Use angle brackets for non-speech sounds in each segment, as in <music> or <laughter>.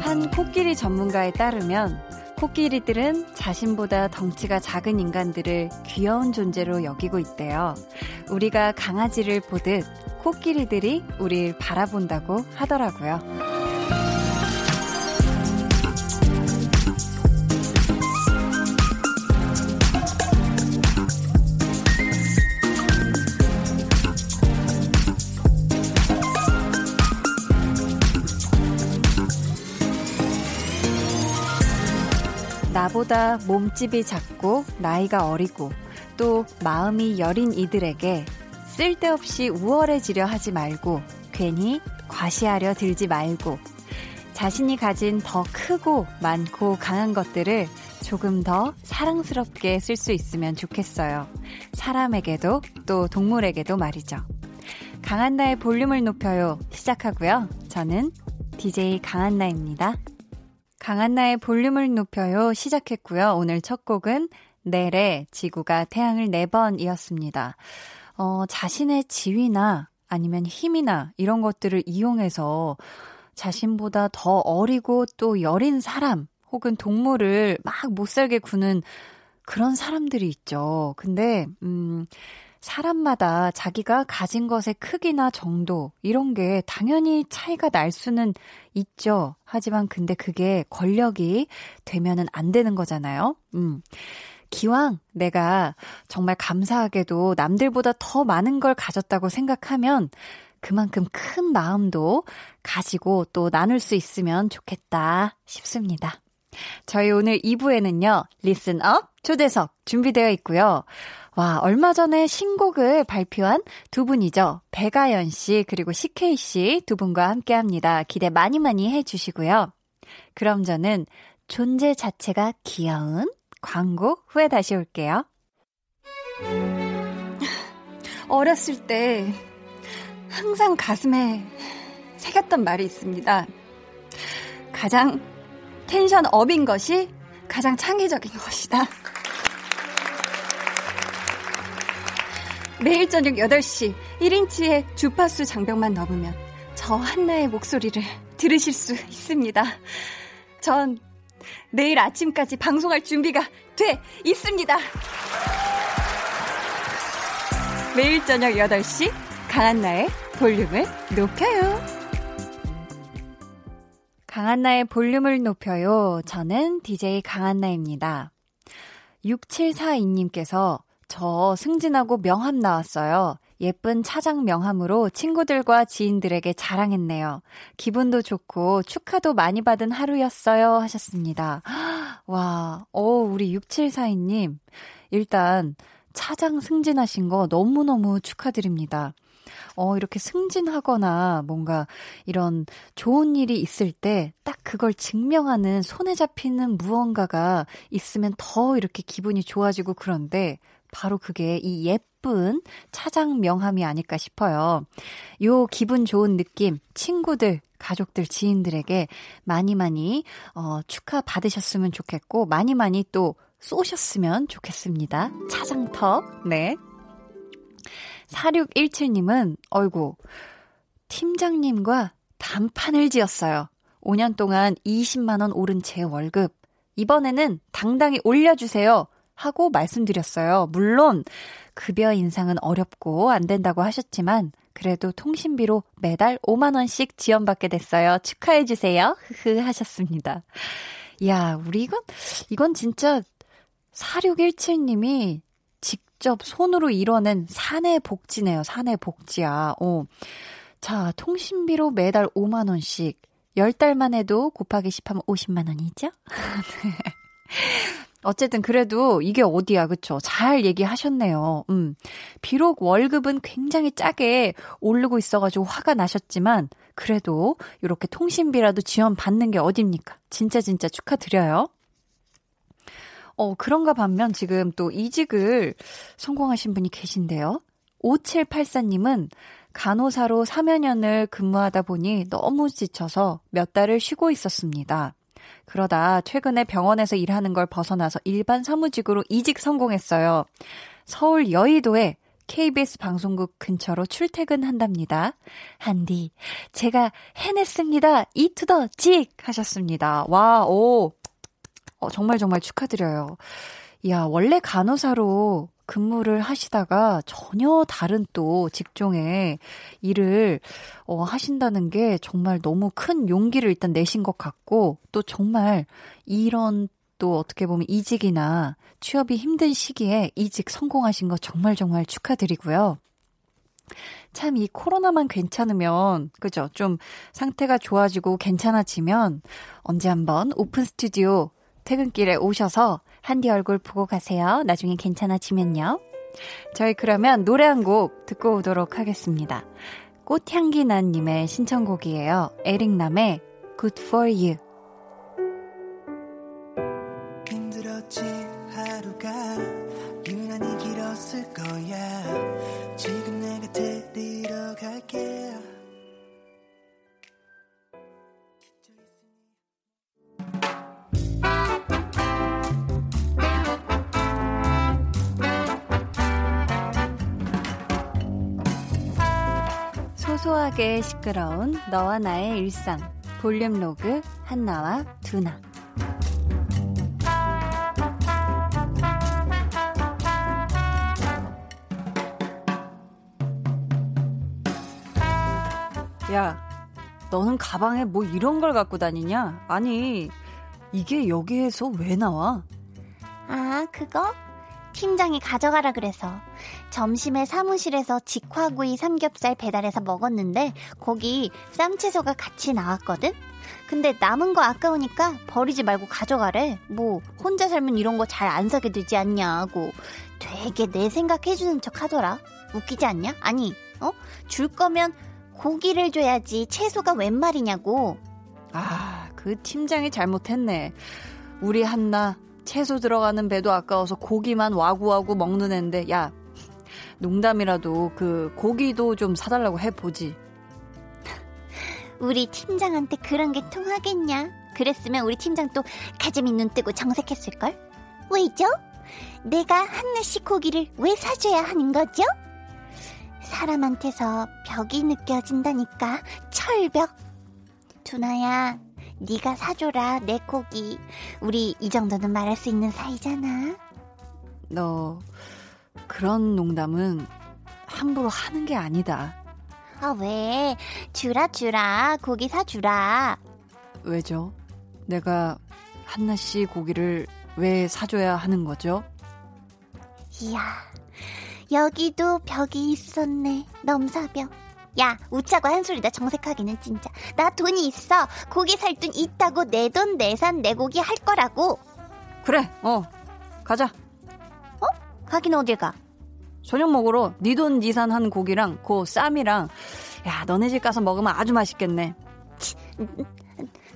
한 코끼리 전문가에 따르면 코끼리들은 자신보다 덩치가 작은 인간들을 귀여운 존재로 여기고 있대요. 우리가 강아지를 보듯 코끼리들이 우릴 바라본다고 하더라고요. 나보다 몸집이 작고 나이가 어리고 또 마음이 여린 이들에게 쓸데없이 우월해지려 하지 말고 괜히 과시하려 들지 말고 자신이 가진 더 크고 많고 강한 것들을 조금 더 사랑스럽게 쓸 수 있으면 좋겠어요. 사람에게도 또 동물에게도 말이죠. 강한나의 볼륨을 높여요. 시작하고요. 저는 DJ 강한나입니다. 강한나의 볼륨을 높여요. 시작했고요. 오늘 첫 곡은 넬의 지구가 태양을 네 번이었습니다. 어, 자신의 지위나 아니면 힘이나 이런 것들을 이용해서 자신보다 더 어리고 또 여린 사람 혹은 동물을 막 못살게 구는 그런 사람들이 있죠. 근데, 음, 사람마다 자기가 가진 것의 크기나 정도, 이런 게 당연히 차이가 날 수는 있죠. 하지만 근데 그게 권력이 되면은 안 되는 거잖아요. 음. 기왕 내가 정말 감사하게도 남들보다 더 많은 걸 가졌다고 생각하면 그만큼 큰 마음도 가지고 또 나눌 수 있으면 좋겠다 싶습니다. 저희 오늘 2부에는요, 리슨업 초대석 준비되어 있고요. 와, 얼마 전에 신곡을 발표한 두 분이죠. 배가연 씨, 그리고 CK 씨 두 분과 함께 합니다. 기대 많이 많이 해주시고요. 그럼 저는 존재 자체가 귀여운 광고 후에 다시 올게요. <laughs> 어렸을 때 항상 가슴에 새겼던 말이 있습니다. 가장 텐션 업인 것이 가장 창의적인 것이다. 매일 저녁 8시 1인치의 주파수 장벽만 넘으면 저 한나의 목소리를 들으실 수 있습니다. 전 내일 아침까지 방송할 준비가 돼 있습니다. 매일 저녁 8시 강한나의 볼륨을 높여요. 강한나의 볼륨을 높여요. 저는 DJ 강한나입니다. 6742님께서 저 승진하고 명함 나왔어요. 예쁜 차장 명함으로 친구들과 지인들에게 자랑했네요. 기분도 좋고 축하도 많이 받은 하루였어요. 하셨습니다. <gasps> 와, 어, 우리 6742님. 일단 차장 승진하신 거 너무너무 축하드립니다. 어, 이렇게 승진하거나 뭔가 이런 좋은 일이 있을 때 딱 그걸 증명하는 손에 잡히는 무언가가 있으면 더 이렇게 기분이 좋아지고 그런데 바로 그게 이 예쁜 차장 명함이 아닐까 싶어요. 요 기분 좋은 느낌, 친구들, 가족들, 지인들에게 많이 많이, 어, 축하 받으셨으면 좋겠고, 많이 많이 또 쏘셨으면 좋겠습니다. 차장턱, 네. 4617님은, 어이구, 팀장님과 단판을 지었어요. 5년 동안 20만원 오른 제 월급. 이번에는 당당히 올려주세요. 하고 말씀드렸어요. 물론, 급여 인상은 어렵고 안 된다고 하셨지만, 그래도 통신비로 매달 5만 원씩 지원받게 됐어요. 축하해 주세요. 흐흐 하셨습니다. 야, 우리 이건, 이건 진짜 4617님이 직접 손으로 이뤄낸 사내 복지네요. 사내 복지야. 어. 자, 통신비로 매달 5만 원씩. 10달만 해도 곱하기 10하면 50만 원이죠? <laughs> 네. 어쨌든 그래도 이게 어디야, 그쵸? 잘 얘기하셨네요. 음. 비록 월급은 굉장히 짜게 오르고 있어가지고 화가 나셨지만, 그래도 이렇게 통신비라도 지원 받는 게 어딥니까? 진짜 진짜 축하드려요. 어, 그런가 반면 지금 또 이직을 성공하신 분이 계신데요. 5784님은 간호사로 3여년을 근무하다 보니 너무 지쳐서 몇 달을 쉬고 있었습니다. 그러다 최근에 병원에서 일하는 걸 벗어나서 일반 사무직으로 이직 성공했어요. 서울 여의도에 KBS 방송국 근처로 출퇴근한답니다. 한디, 제가 해냈습니다. 이투더 직! 하셨습니다. 와, 오. 어, 정말 정말 축하드려요. 야, 원래 간호사로 근무를 하시다가 전혀 다른 또 직종의 일을 어, 하신다는 게 정말 너무 큰 용기를 일단 내신 것 같고 또 정말 이런 또 어떻게 보면 이직이나 취업이 힘든 시기에 이직 성공하신 거 정말 정말 축하드리고요. 참 이 코로나만 괜찮으면 그죠? 좀 상태가 좋아지고 괜찮아지면 언제 한번 오픈 스튜디오 퇴근길에 오셔서 한디 얼굴 보고 가세요. 나중에 괜찮아지면요. 저희 그러면 노래 한 곡 듣고 오도록 하겠습니다. 꽃향기난님의 신청곡이에요. 에릭남의 Good for You. 소소하게 시끄러운 너와 나의 일상 볼륨 로그 한나와 두나 야 너는 가방에 뭐 이런 걸 갖고 다니냐? 아니 이게 여기에서 왜 나와? 아 그거? 팀장이 가져가라 그래서 점심에 사무실에서 직화구이 삼겹살 배달해서 먹었는데 거기 쌈채소가 같이 나왔거든? 근데 남은 거 아까우니까 버리지 말고 가져가래. 뭐 혼자 살면 이런 거 잘 안 사게 되지 않냐고 되게 내 생각해주는 척 하더라. 웃기지 않냐? 아니 어? 줄 거면 고기를 줘야지 채소가 웬 말이냐고. 아, 그 팀장이 잘못했네. 우리 한나 채소 들어가는 배도 아까워서 고기만 와구와구 먹는 앤데 야 농담이라도 그 고기도 좀 사달라고 해보지 우리 팀장한테 그런 게 통하겠냐 그랬으면 우리 팀장 또 가재미 눈 뜨고 정색했을걸 왜죠? 내가 한나씨 고기를 왜 사줘야 하는 거죠? 사람한테서 벽이 느껴진다니까 철벽 두나야 네가 사줘라 내 고기. 우리 이 정도는 말할 수 있는 사이잖아. 너 그런 농담은 함부로 하는 게 아니다. 아 왜? 주라 주라 고기 사주라. 왜죠? 내가 한나 씨 고기를 왜 사줘야 하는 거죠? 이야 여기도 벽이 있었네 넘사벽. 야, 웃자고 한 소리다, 정색하기는 진짜. 나 돈이 있어. 고기 살 돈 있다고 내 돈, 내 산, 내 고기 할 거라고. 그래, 어. 가자. 어? 가긴 어딜 가? 저녁 먹으러 네 돈, 니산 한 고기랑 그 쌈이랑 야, 너네 집 가서 먹으면 아주 맛있겠네. 치,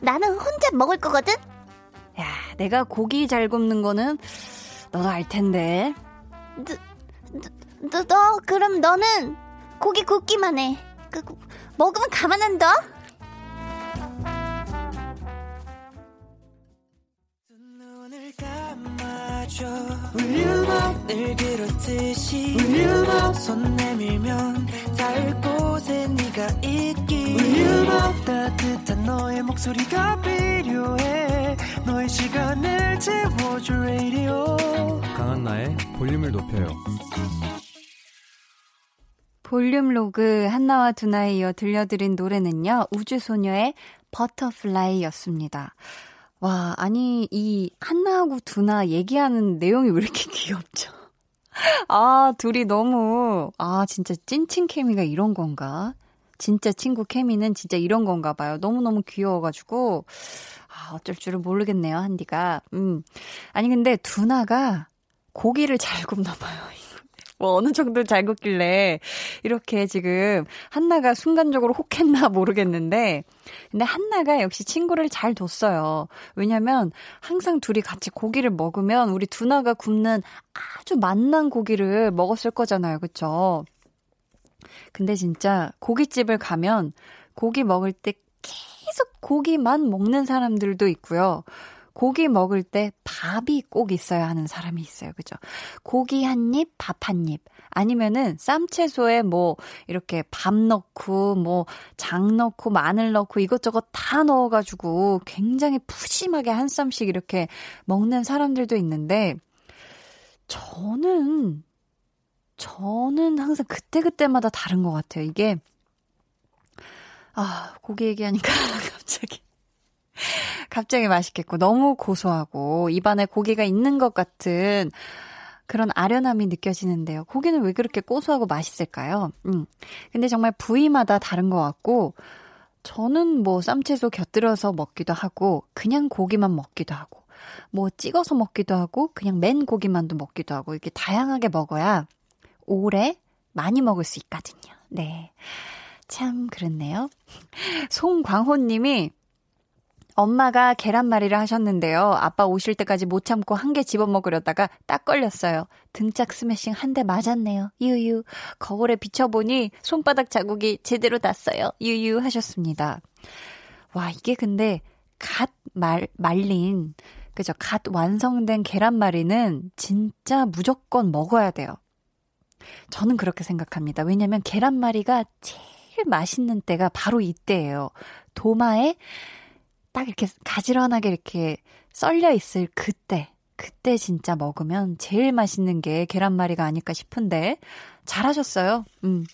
나는 혼자 먹을 거거든? 야, 내가 고기 잘 굽는 거는 너도 알 텐데. 너, 너, 너 그럼 너는 고기 굽기만 해. 그, 먹으면 가만 안 둬? 강한나의 볼륨을 높여요 볼륨 로그 한나와 두나에 이어 들려드린 노래는요, 우주소녀의 Butterfly였습니다. 와, 아니, 이 한나하고 두나 얘기하는 내용이 왜 이렇게 <laughs> 귀엽죠? 아, 둘이 너무, 아, 진짜 찐친 케미가 이런 건가? 진짜 친구 케미는 진짜 이런 건가 봐요. 너무너무 귀여워가지고, 아, 어쩔 줄을 모르겠네요, 한디가. 음. 아니, 근데 두나가 고기를 잘 굽나 봐요. 뭐 어느 정도 잘 굽길래 이렇게 지금 한나가 순간적으로 혹했나 모르겠는데 근데 한나가 역시 친구를 잘 뒀어요. 왜냐면 항상 둘이 같이 고기를 먹으면 우리 두나가 굽는 아주 맛난 고기를 먹었을 거잖아요. 그쵸? 근데 진짜 고깃집을 가면 고기 먹을 때 계속 고기만 먹는 사람들도 있고요. 고기 먹을 때 밥이 꼭 있어야 하는 사람이 있어요. 그죠? 고기 한 입, 밥 한 입. 아니면은 쌈채소에 뭐 이렇게 밥 넣고 뭐 장 넣고 마늘 넣고 이것저것 다 넣어가지고 굉장히 푸짐하게 한 쌈씩 이렇게 먹는 사람들도 있는데 저는 저는 항상 그때그때마다 다른 것 같아요. 이게 아 고기 얘기하니까 <laughs> 갑자기 <laughs> 갑자기 맛있겠고 너무 고소하고 입안에 고기가 있는 것 같은 그런 아련함이 느껴지는데요. 고기는 왜 그렇게 고소하고 맛있을까요? 음. 근데 정말 부위마다 다른 것 같고, 저는 뭐 쌈채소 곁들여서 먹기도 하고, 그냥 고기만 먹기도 하고, 뭐 찍어서 먹기도 하고, 그냥 맨 고기만도 먹기도 하고, 이렇게 다양하게 먹어야 오래 많이 먹을 수 있거든요. 네. 참, 그렇네요. <laughs> 송광호 님이 엄마가 계란말이를 하셨는데요. 아빠 오실 때까지 못 참고 한 개 집어먹으려다가 딱 걸렸어요. 등짝 스매싱 한 대 맞았네요. 유유. 거울에 비춰보니 손바닥 자국이 제대로 났어요. 유유 하셨습니다. 와, 이게 근데 갓 말, 말린, 그죠? 갓 완성된 계란말이는 진짜 무조건 먹어야 돼요. 저는 그렇게 생각합니다. 왜냐면 계란말이가 제일 맛있는 때가 바로 이때예요. 도마에 딱 이렇게 가지런하게 이렇게 썰려 있을 그때, 그때 진짜 먹으면 제일 맛있는 게 계란말이가 아닐까 싶은데, 잘하셨어요. 음.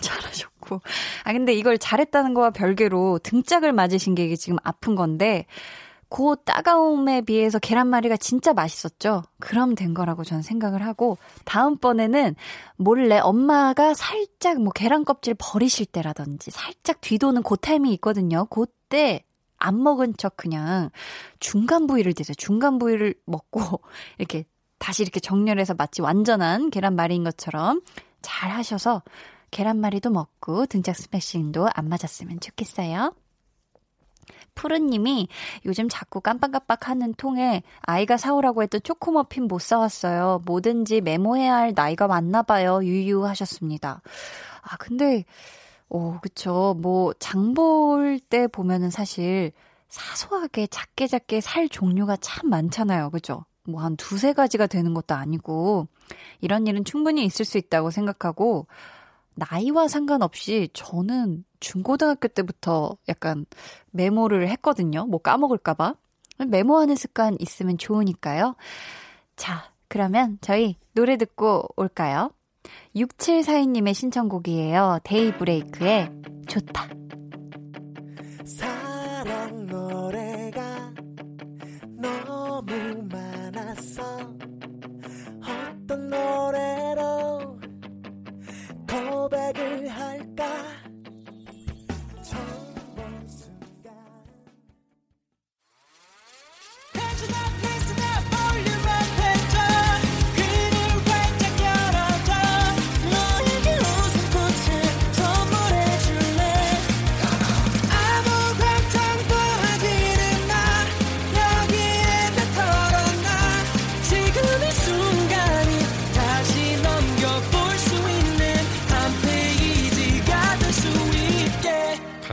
잘하셨고. 아, 근데 이걸 잘했다는 거와 별개로 등짝을 맞으신 게 이게 지금 아픈 건데, 그 따가움에 비해서 계란말이가 진짜 맛있었죠? 그럼 된 거라고 저는 생각을 하고, 다음번에는 몰래 엄마가 살짝 뭐 계란 껍질 버리실 때라든지, 살짝 뒤도는 그 타임이 있거든요. 그때 안 먹은 척 그냥 중간 부위를 드세요. 중간 부위를 먹고 <laughs> 이렇게 다시 이렇게 정렬해서 마치 완전한 계란말이인 것처럼 잘 하셔서 계란말이도 먹고 등짝 스매싱도 안 맞았으면 좋겠어요. 푸르님이 요즘 자꾸 깜빡깜빡 하는 통에 아이가 사오라고 했던 초코머핀 못 사왔어요. 뭐든지 메모해야 할 나이가 왔나 봐요. 유유하셨습니다. 아, 근데 오, 그쵸. 뭐, 장 볼 때 보면은 사실 사소하게 작게 작게 살 종류가 참 많잖아요. 그죠? 뭐 한 두세 가지가 되는 것도 아니고, 이런 일은 충분히 있을 수 있다고 생각하고, 나이와 상관없이 저는 중고등학교 때부터 약간 메모를 했거든요. 뭐 까먹을까봐. 메모하는 습관 있으면 좋으니까요. 자, 그러면 저희 노래 듣고 올까요? 6742님의 신청곡이에요. 데이브레이크의 좋다. 사랑 노래가 너무 많았어. 어떤 노래로 고백을 할까?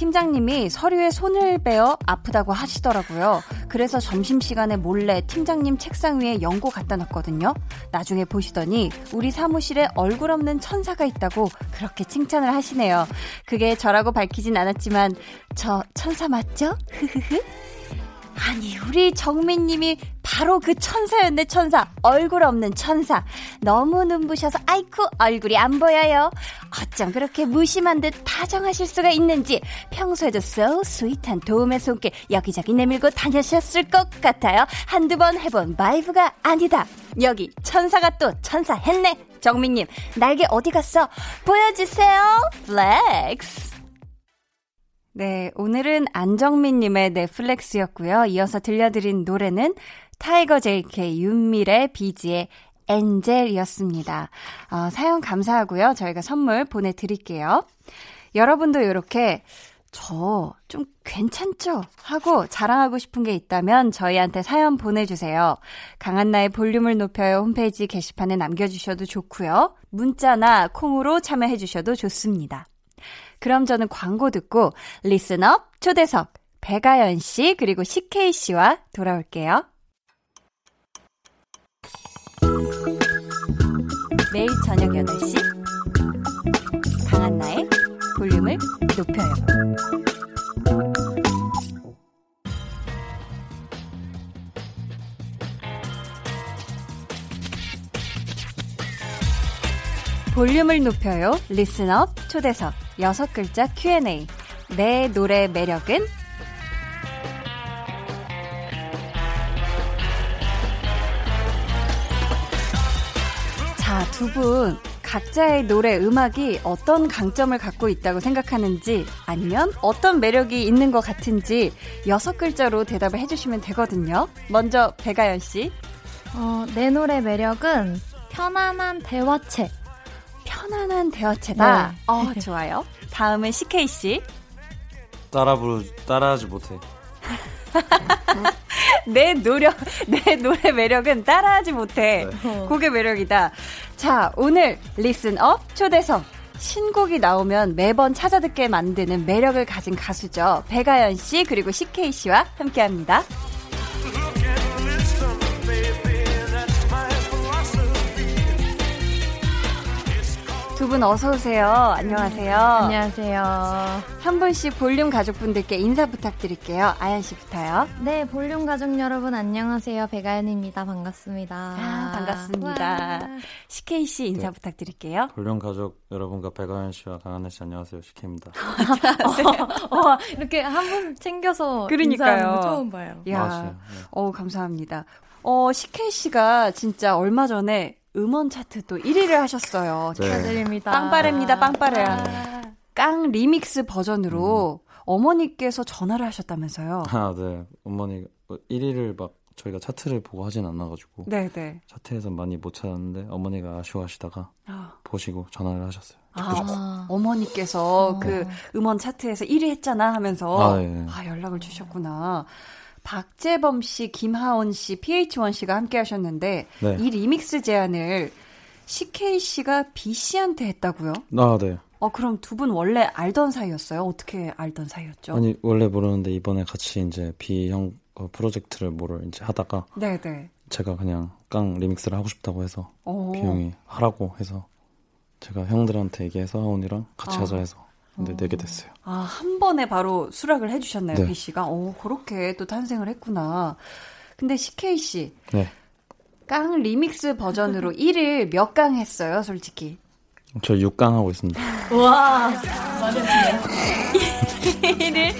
팀장님이 서류에 손을 빼어 아프다고 하시더라고요. 그래서 점심시간에 몰래 팀장님 책상 위에 연고 갖다 놨거든요. 나중에 보시더니 우리 사무실에 얼굴 없는 천사가 있다고 그렇게 칭찬을 하시네요. 그게 저라고 밝히진 않았지만 저 천사 맞죠? 흐흐흐. 아니, 우리 정민님이 바로 그 천사였네, 천사. 얼굴 없는 천사. 너무 눈부셔서, 아이쿠, 얼굴이 안 보여요. 어쩜 그렇게 무심한 듯 다정하실 수가 있는지, 평소에도 so sweet한 도움의 손길 여기저기 내밀고 다녀셨을 것 같아요. 한두 번 해본 vibe가 아니다. 여기 천사가 또 천사 했네. 정민님, 날개 어디 갔어? 보여주세요. flex. 네, 오늘은 안정민님의 flex였고요. 이어서 들려드린 노래는 타이거 JK 윤미래 비지의 엔젤이었습니다. 어, 사연 감사하고요. 저희가 선물 보내드릴게요. 여러분도 이렇게 저 좀 괜찮죠? 하고 자랑하고 싶은 게 있다면 저희한테 사연 보내주세요. 강한나의 볼륨을 높여요 홈페이지 게시판에 남겨주셔도 좋고요. 문자나 콩으로 참여해주셔도 좋습니다. 그럼 저는 광고 듣고 리스업 초대석 배가연 씨 그리고 CK 씨와 돌아올게요. 매일 저녁 8시 강한나의 볼륨을 높여요. 볼륨을 높여요. 리스업 초대석 여섯 글자 Q&A. 내 노래 매력은? 자, 두 분. 각자의 노래 음악이 어떤 강점을 갖고 있다고 생각하는지 아니면 어떤 매력이 있는 것 같은지 여섯 글자로 대답을 해주시면 되거든요. 먼저 배가연 씨. 어, 내 노래 매력은 편안한 대화체. 편안한 대화체다. 네. 어, 좋아요. 다음은 CK 씨. 따라 부르 따라하지 못해. <laughs> 내 노력, 내 노래 매력은 따라하지 못해. 네. 곡의 매력이다. 자, 오늘 Listen Up 초대석. 신곡이 나오면 매번 찾아듣게 만드는 매력을 가진 가수죠. 백아연 씨 그리고 CK 씨와 함께 합니다. 두 분 어서 오세요. 안녕하세요. 안녕하세요. 한 분씩 볼륨 가족분들께 인사 부탁드릴게요. 아연 씨부터요. 네, 볼륨 가족 여러분 안녕하세요. 배가연입니다. 반갑습니다. 아, 반갑습니다. CK 씨 인사 네. 부탁드릴게요. 볼륨 가족 여러분과 배가연 씨와 강한혜 씨 안녕하세요. CK입니다. <laughs> 어, 어, 이렇게 한 분 챙겨서 그러니까요. 처음 봐요. 야, 네. 어 감사합니다. 어 CK 씨가 진짜 얼마 전에 음원 차트 또 1위를 하셨어요. 네. 축하드립니다. 빵빠레입니다, 빵빠레야. 아. 깡 리믹스 버전으로 음. 어머니께서 전화를 하셨다면서요. 아, 네. 어머니 1위를 막 저희가 차트를 보고 하진 않아가지고. 네네. 네. 차트에서 많이 못 찾았는데 어머니가 아쉬워하시다가 아. 보시고 전화를 하셨어요. 아, 어머니께서 어. 그 음원 차트에서 1위 했잖아 하면서 아, 네. 아 연락을 주셨구나. 박재범 씨, 김하온 씨, PH1 씨가 함께 하셨는데 네. 이 리믹스 제안을 CK 씨가 B 씨한테 했다고요? 아, 네. 어, 그럼 두 분 원래 알던 사이였어요? 어떻게 알던 사이였죠? 아니, 원래 모르는데 이번에 같이 이제 B 형 어, 프로젝트를 뭐를 이제 하다가 네네. 네. 제가 그냥 깡 리믹스를 하고 싶다고 해서 오. B 형이 하라고 해서 제가 형들한테 얘기해서 하온이랑 같이 아. 하자 해서 근데 내게 됐어요. 아, 한 번에 바로 수락을 해주셨나요, 네. B 씨가? 오, 그렇게 또 탄생을 했구나. 근데 CK 씨. 네. 깡 리믹스 버전으로 <laughs> 1일 몇강 했어요, 솔직히? 저 6강 하고 있습니다. <laughs> 와, 맞았네요. <laughs> 1일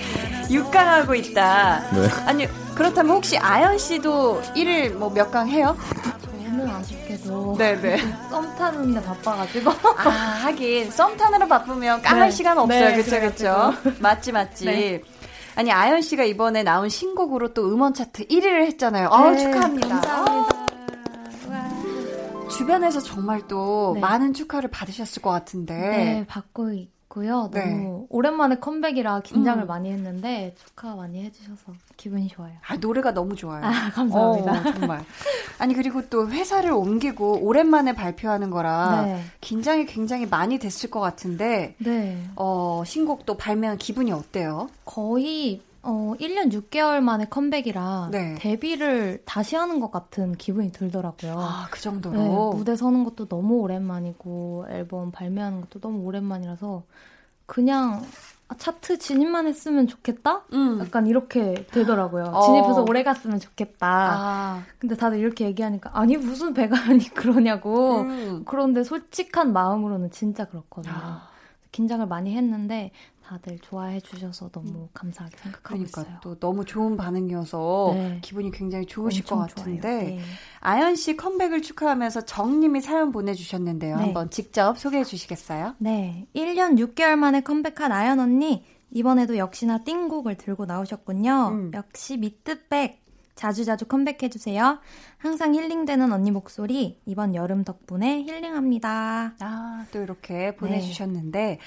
6강 하고 있다. 네. 아니, 그렇다면 혹시 아연 씨도 1일 뭐몇 강 해요? 저는 아쉽게도 네네. <laughs> 썸 타는데 바빠가지고. 아 하긴. 썸 타느라 바쁘면 까할 네. 시간 없어요. 네, 그쵸 그쵸 <laughs> 맞지 맞지. 네. 아니 아연 씨가 이번에 나온 신곡으로 또 음원 차트 1위를 했잖아요. 아 축하합니다. 감사합니다. 주변에서 정말 또 네. 많은 축하를 받으셨을 것 같은데. 네 받고 있 고요. 네. 너무 오랜만에 컴백이라 긴장을 음. 많이 했는데 축하 많이 해주셔서 기분이 좋아요. 아 노래가 너무 좋아요. 아, 감사합니다. 어, 정말. 아니 그리고 또 회사를 옮기고 오랜만에 발표하는 거라 네. 긴장이 굉장히 많이 됐을 것 같은데 네. 어 신곡도 발매한 기분이 어때요? 거의 어, 1년 6개월 만에 컴백이라 네. 데뷔를 다시 하는 것 같은 기분이 들더라고요. 아, 그 정도로? 네, 무대 서는 것도 너무 오랜만이고, 앨범 발매하는 것도 너무 오랜만이라서, 그냥 아, 차트 진입만 했으면 좋겠다? 음. 약간 이렇게 되더라고요. 어. 진입해서 오래 갔으면 좋겠다. 아. 근데 다들 이렇게 얘기하니까, 아니, 무슨 배가연이 그러냐고. 음. 그런데 솔직한 마음으로는 진짜 그렇거든요. 아. 긴장을 많이 했는데 다들 좋아해 주셔서 너무 음. 감사하게 생각하고 그러니까 있어요. 또 너무 좋은 반응이어서 네. 기분이 굉장히 좋으실 것 같은데 네. 아연 씨 컴백을 축하하면서 정님이 사연 보내주셨는데요. 네. 한번 직접 소개해 주시겠어요? 네, 1년 6개월 만에 컴백한 아연 언니 이번에도 역시나 띵곡을 들고 나오셨군요. 음. 역시 미트백 자주자주 컴백해주세요. 항상 힐링되는 언니 목소리 이번 여름 덕분에 힐링합니다. 아, 또 이렇게 보내주셨는데 네.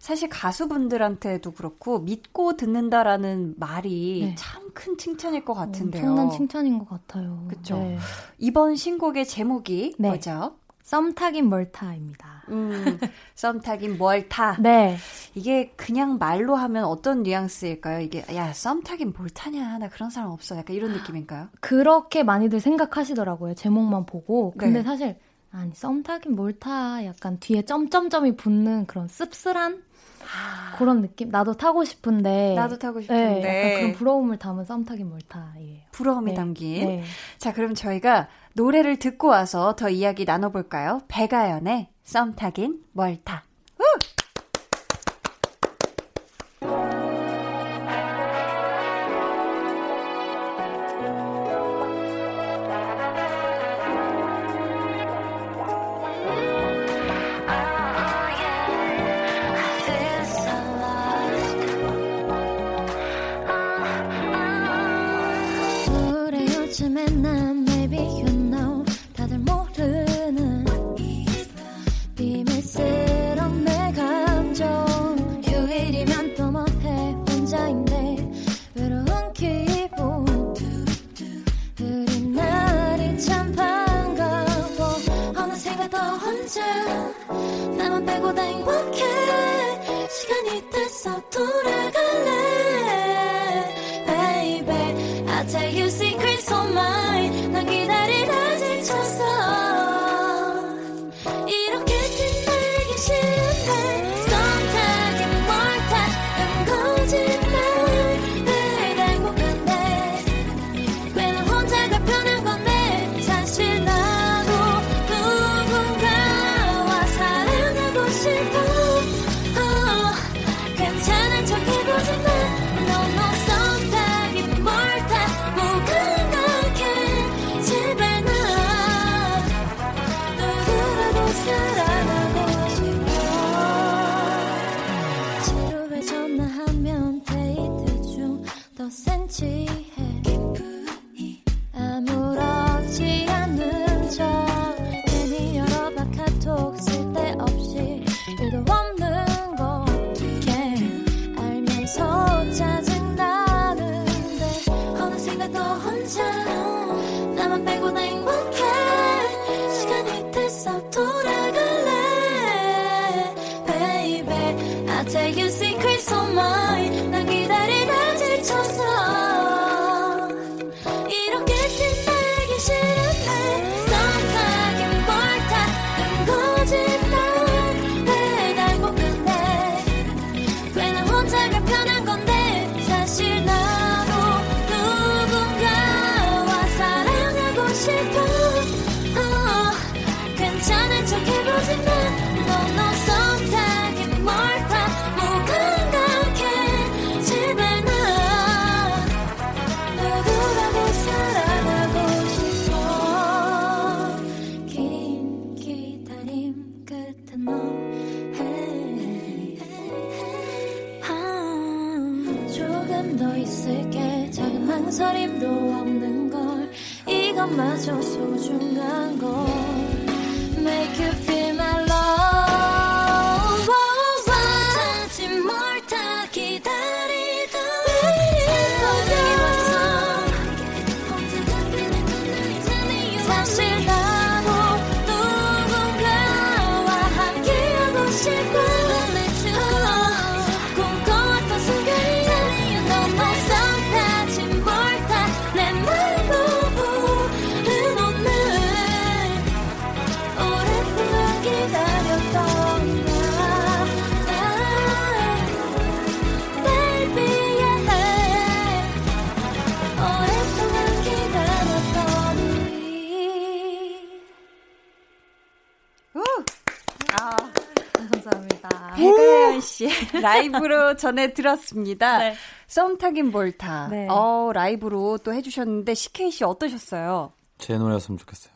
사실 가수분들한테도 그렇고 믿고 듣는다라는 말이 네. 참큰 칭찬일 것 같은데요. 엄청난 칭찬인 것 같아요. 그렇죠. 네. 이번 신곡의 제목이 네. 뭐죠? 썸 타긴 뭘 타입니다. 음, 썸 타긴 뭘 타. <laughs> 네. 이게 그냥 말로 하면 어떤 뉘앙스일까요? 이게 야, 썸 타긴 뭘 타냐. 나 그런 사람 없어. 약간 이런 느낌인가요? <gasps> 그렇게 많이들 생각하시더라고요. 제목만 보고. 근데 네. 사실 아니, 썸 타긴 뭘 타. 약간 뒤에 점점점이 붙는 그런 씁쓸한 아. 그런 느낌? 나도 타고 싶은데. 나도 타고 싶은데. 네, 약간 그런 부러움을 담은 썸 타긴 뭘 타예요. 부러움이 네. 담긴. 네. 자, 그럼 저희가 노래를 듣고 와서 더 이야기 나눠볼까요? 배가연의 썸 타긴 뭘 타. 라이브로 전해 들었습니다. 네. 썸 타긴 볼타. 네. 어, 라이브로 또 해주셨는데, CK 씨 어떠셨어요? 제 노래였으면 좋겠어요.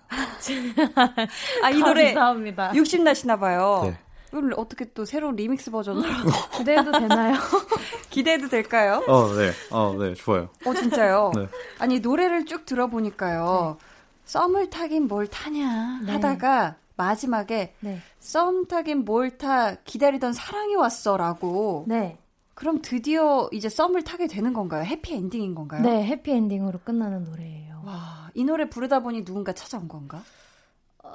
아, 이 노래. 감사합니다. 욕심 나시나 봐요. 네. 이걸 어떻게 또 새로운 리믹스 버전으로 <laughs> 기대해도 되나요? <laughs> 기대해도 될까요? 어, 네. 어, 네. 좋아요. 어, 진짜요? 네. 아니, 노래를 쭉 들어보니까요. 네. 썸을 타긴 뭘 타냐 네. 하다가 마지막에 네. 썸 타긴 뭘 타 기다리던 사랑이 왔어라고. 네. 그럼 드디어 이제 썸을 타게 되는 건가요? 해피 엔딩인 건가요? 네, 해피 엔딩으로 끝나는 노래예요. 와, 이 노래 부르다 보니 누군가 찾아온 건가? 어,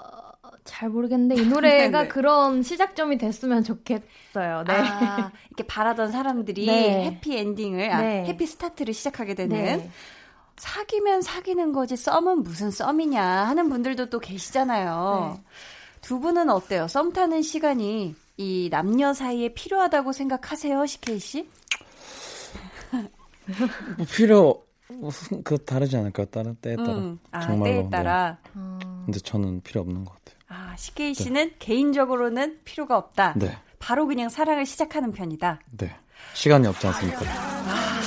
잘 모르겠는데 이 노래가 <laughs> 네. 그런 시작점이 됐으면 좋겠어요. 네. 아, 이렇게 바라던 사람들이 네. 해피 엔딩을 아, 네. 해피 스타트를 시작하게 되는 네. 사귀면 사귀는 거지 썸은 무슨 썸이냐 하는 분들도 또 계시잖아요. 네. 두 분은 어때요? 썸 타는 시간이 이 남녀 사이에 필요하다고 생각하세요, CK 씨? 뭐 <laughs> 필요 그 다르지 않을까요? 다른 때에 따라. 음, 아, 정말로. 때에 따라. 네. 근데 저는 필요 없는 것 같아요. 아, CK 씨는 네. 개인적으로는 필요가 없다. 네. 바로 그냥 사랑을 시작하는 편이다. 네. 시간이 없지 않습니까? 아,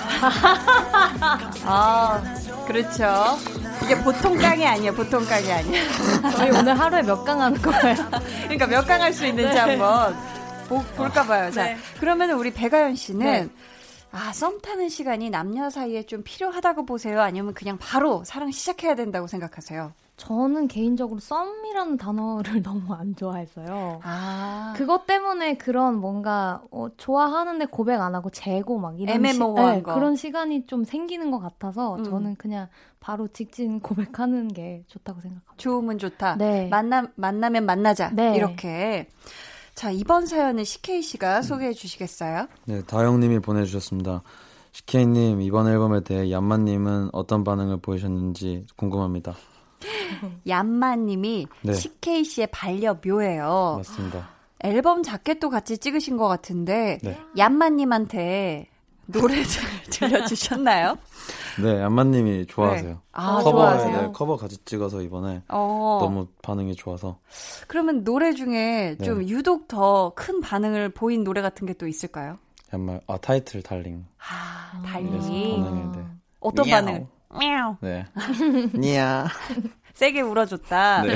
그렇죠. 이게 보통 깡이 아니에요. 보통 깡이 아니에요. 저희 오늘 하루에 몇 강 하는 거예요? 그러니까 몇 강 할 수 있는지 네. 한번 보, 볼까 봐요. 자, 네. 그러면 우리 배가연 씨는 네. 아, 썸 타는 시간이 남녀 사이에 좀 필요하다고 보세요? 아니면 그냥 바로 사랑 시작해야 된다고 생각하세요? 저는 개인적으로 썸이라는 단어를 <laughs> 너무 안 좋아했어요. 아. 그것 때문에 그런 뭔가 어, 좋아하는데 고백 안 하고 재고 막 이런 애매모호한 시, 네, 그런 시간이 좀 생기는 것 같아서 음. 저는 그냥 바로 직진 고백하는 게 좋다고 생각합니다. 좋으면 좋다. 네. 만나 만나면 만나자. 네. 이렇게. 자 이번 사연은 CK 씨가 음. 소개해 주시겠어요? 네, 다영 님이 보내 주셨습니다. CK님 이번 앨범에 대해 얀마님은 어떤 반응을 보이셨는지 궁금합니다. 얀마님이 네. CK 씨의 반려묘예요. 맞습니다. 앨범 자켓도 같이 찍으신 것 같은데 네. 얀마님한테 노래를 <laughs> 들려주셨나요? 네, 얀마님이 좋아하세요. 네. 아, 커버, 좋아하세요? 네, 커버 같이 찍어서 이번에 어. 너무 반응이 좋아서. 그러면 노래 중에 좀 네. 유독 더 큰 반응을 보인 노래 같은 게 또 있을까요? 얀마, 아, 타이틀 darling. 아, darling. 반응이, 네. 어떤 반응? 미야오. 네. 니야. <laughs> 세게 울어줬다. 네.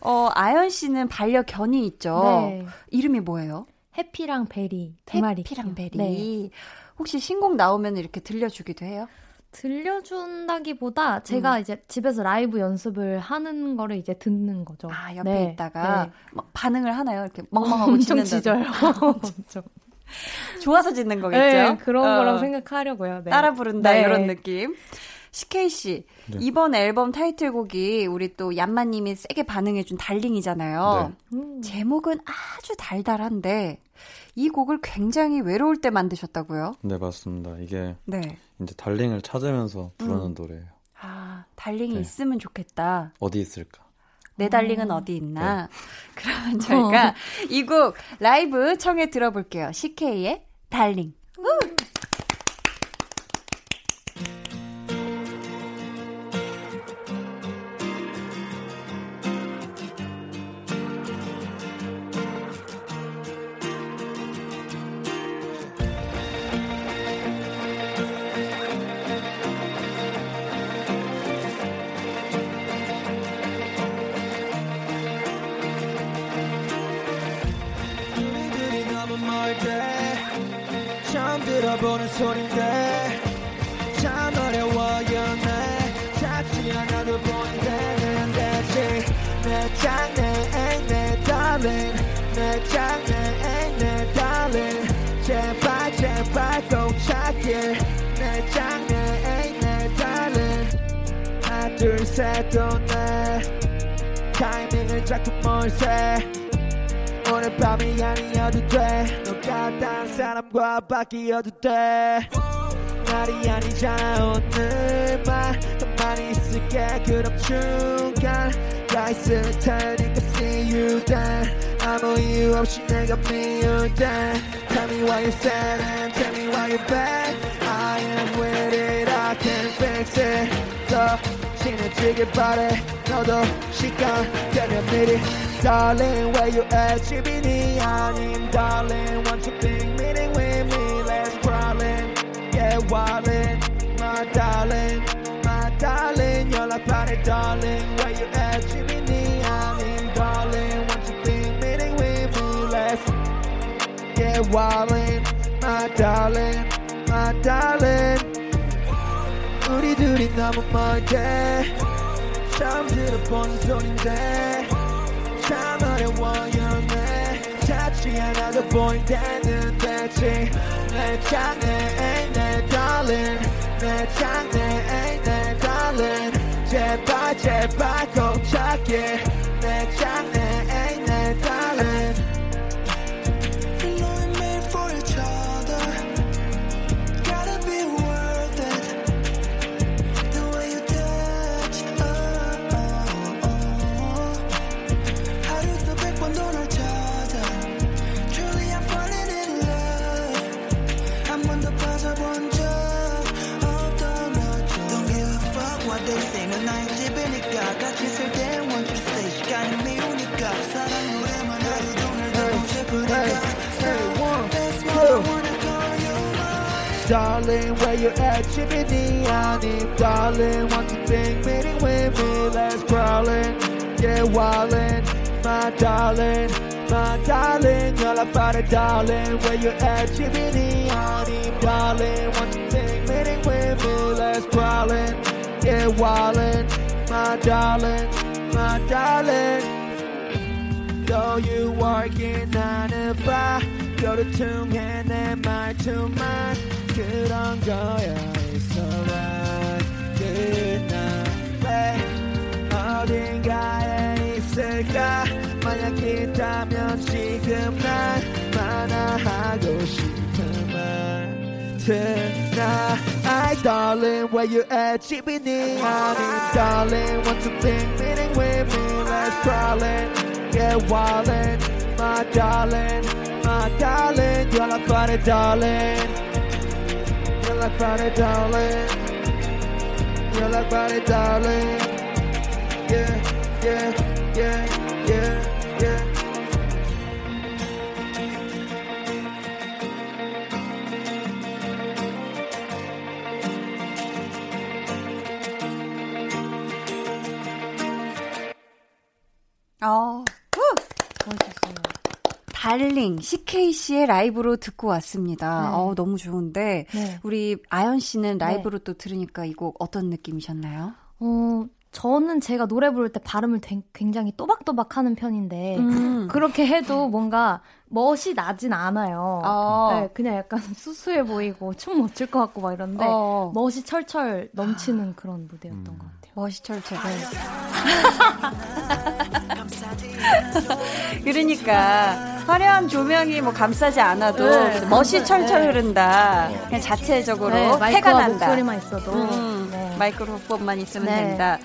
어, 아연 씨는 반려견이 있죠. 네. 이름이 뭐예요? 해피랑 베리 두 마리. 해피랑 베리. 네. 혹시 신곡 나오면 이렇게 들려주기도 해요? 들려준다기보다 제가 음. 이제 집에서 라이브 연습을 하는 거를 이제 듣는 거죠. 아 옆에 네. 있다가 네. 막 반응을 하나요? 이렇게 <laughs> 멍멍하고 엄청 짖어요. <laughs> 진짜. 좋아서 짖는 거겠죠? 네, 그런 어. 거라고 생각하려고요. 네. 따라 부른다 네. 이런 느낌. CK 씨 네. 이번 앨범 타이틀곡이 우리 또 얀마님이 세게 반응해준 darling이잖아요. 네. 음. 제목은 아주 달달한데 이 곡을 굉장히 외로울 때 만드셨다고요? 네 맞습니다. 이게 네. 이제 darling을 찾으면서 부르는 음. 노래예요. 아 darling이 네. 있으면 좋겠다. 어디 있을까? 내 darling은 어. 어디 있나? 네. <laughs> 그러면 저희가 이 곡 라이브 청해 들어볼게요. CK의 darling. 음. 장래 내 darling 내 장래 내 darling. 제발 제발 꼭 찾길 내 장래 내 darling. 둘셋또내 타이밍을 자꾸 몰세. 오늘 밤이 아니어도 돼. 너가 딴 사람과 바뀌어도 돼. 날이 아니잖아 오늘만 가만히 있을게. 그럼 중간 가 있을 테니까 see you then 아무 이유 없이 내가 미울 때 Tell me why you're sad and tell me why you're bad I am with it I can fix it 더 친해지길 바래 너도 시간 되면 미리 Darling, where you at? 집이니 아님 Darling, want you big meeting with me Let's crawling, yeah wildin' My darling, my darling 연락받을 darling Where you at? 집이니 아님 Darling, want you big meeting with me Let's Yeah, wildin', my darling, my darling. 우리 둘이 너무 멀게 처음 들어본 소린데 참 어려워 연애 찾지 않아도 보인다는 대체 내 장래 내 darling 내 장래 내 darling 제발 제발 꼭 찾게. 내 장래 Darling, where you at? Chimney on him. Darling, want you think meeting with me? Let's prowling, yeah, wildin'. My darling, my darling, y'all about it, darling. Where you at? Chimney on him. Darling, want you think meeting with me? Let's prowling, yeah, wildin'. My darling, my darling. Though you working nine to five, go to tomb and then my to mine. 그런 거야 It's alright Good night 왜 어딘가에 있을까 만약 있다면 지금 날 만나하고 싶은 말 Tonight darling where you at 집이니 아니 darling want to think meeting with me Let's crawling get wildin' my darling my darling you're my body darling You're like Friday, darling. You're like Friday, darling. Yeah, yeah, yeah, yeah. 달링 CK 씨의 라이브로 듣고 왔습니다. 네. 어 너무 좋은데 네. 우리 아연 씨는 라이브로 네. 또 들으니까 이 곡 어떤 느낌이셨나요? 어 저는 제가 노래 부를 때 발음을 굉장히 또박또박 하는 편인데, 음. <laughs> 그렇게 해도 뭔가 멋이 나진 않아요. 어. 네, 그냥 약간 수수해 보이고, 춤 못 출 것 같고 막 이런데, 어. 멋이 철철 넘치는 그런 무대였던 음. 것 같아요. 철철. 네. 그러니까, 화려한 조명이 뭐 감싸지 않아도, 네. 멋이 철철 흐른다. 그냥 자체적으로 네, 해가 난다. 목소리만 있어도. 음. 네. 마이크로폰만 있으면 네. 된다.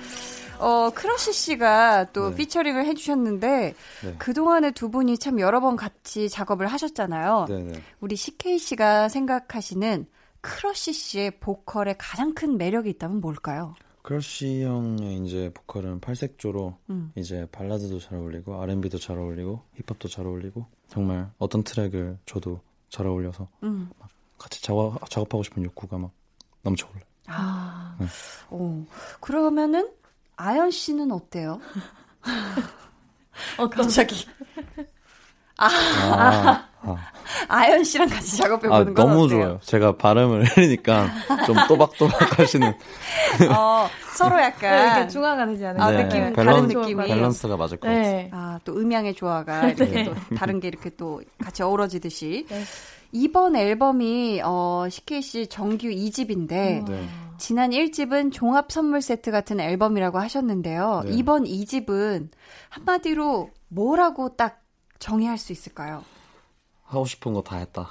어, 크러쉬 씨가 또 네. featuring을 해주셨는데, 네. 그동안에 두 분이 참 여러 번 같이 작업을 하셨잖아요. 네, 네. 우리 CK 씨가 생각하시는 크러쉬 씨의 보컬의 가장 큰 매력이 있다면 뭘까요? 크러쉬 형의 이제 보컬은 팔색조로 음. 이제 발라드도 잘 어울리고 R&B도 잘 어울리고 힙합도 잘 어울리고 정말 어떤 트랙을 줘도 잘 어울려서 음. 같이 작업, 작업하고 싶은 욕구가 막 넘쳐 올라요. 아, 네. 어, 그러면은 아연 씨는 어때요? <laughs> 어, 갑자기. 아, 아, 아. 아연 씨랑 같이 작업해 보는 아, 건 너무 어때요? 좋아요. 제가 발음을 <laughs> 흐리니까 좀 또박또박 <laughs> 하시는. 어, 서로 약간. 이렇게 중화가 되지 않아요? 아, 네, 느낌, 밸런, 다른 느낌이. 밸런스가 맞을 것 네. 같아요. 아, 또 음향의 조화가 <laughs> 이렇게 네. 또 다른 게 이렇게 또 같이 어우러지듯이. 네. 이번 앨범이 어, CKC 정규 2집인데 네. 지난 1집은 종합 선물 세트 같은 앨범이라고 하셨는데요. 네. 이번 2집은 한마디로 뭐라고 딱 정의할 수 있을까요? 하고 싶은 거 다 했다.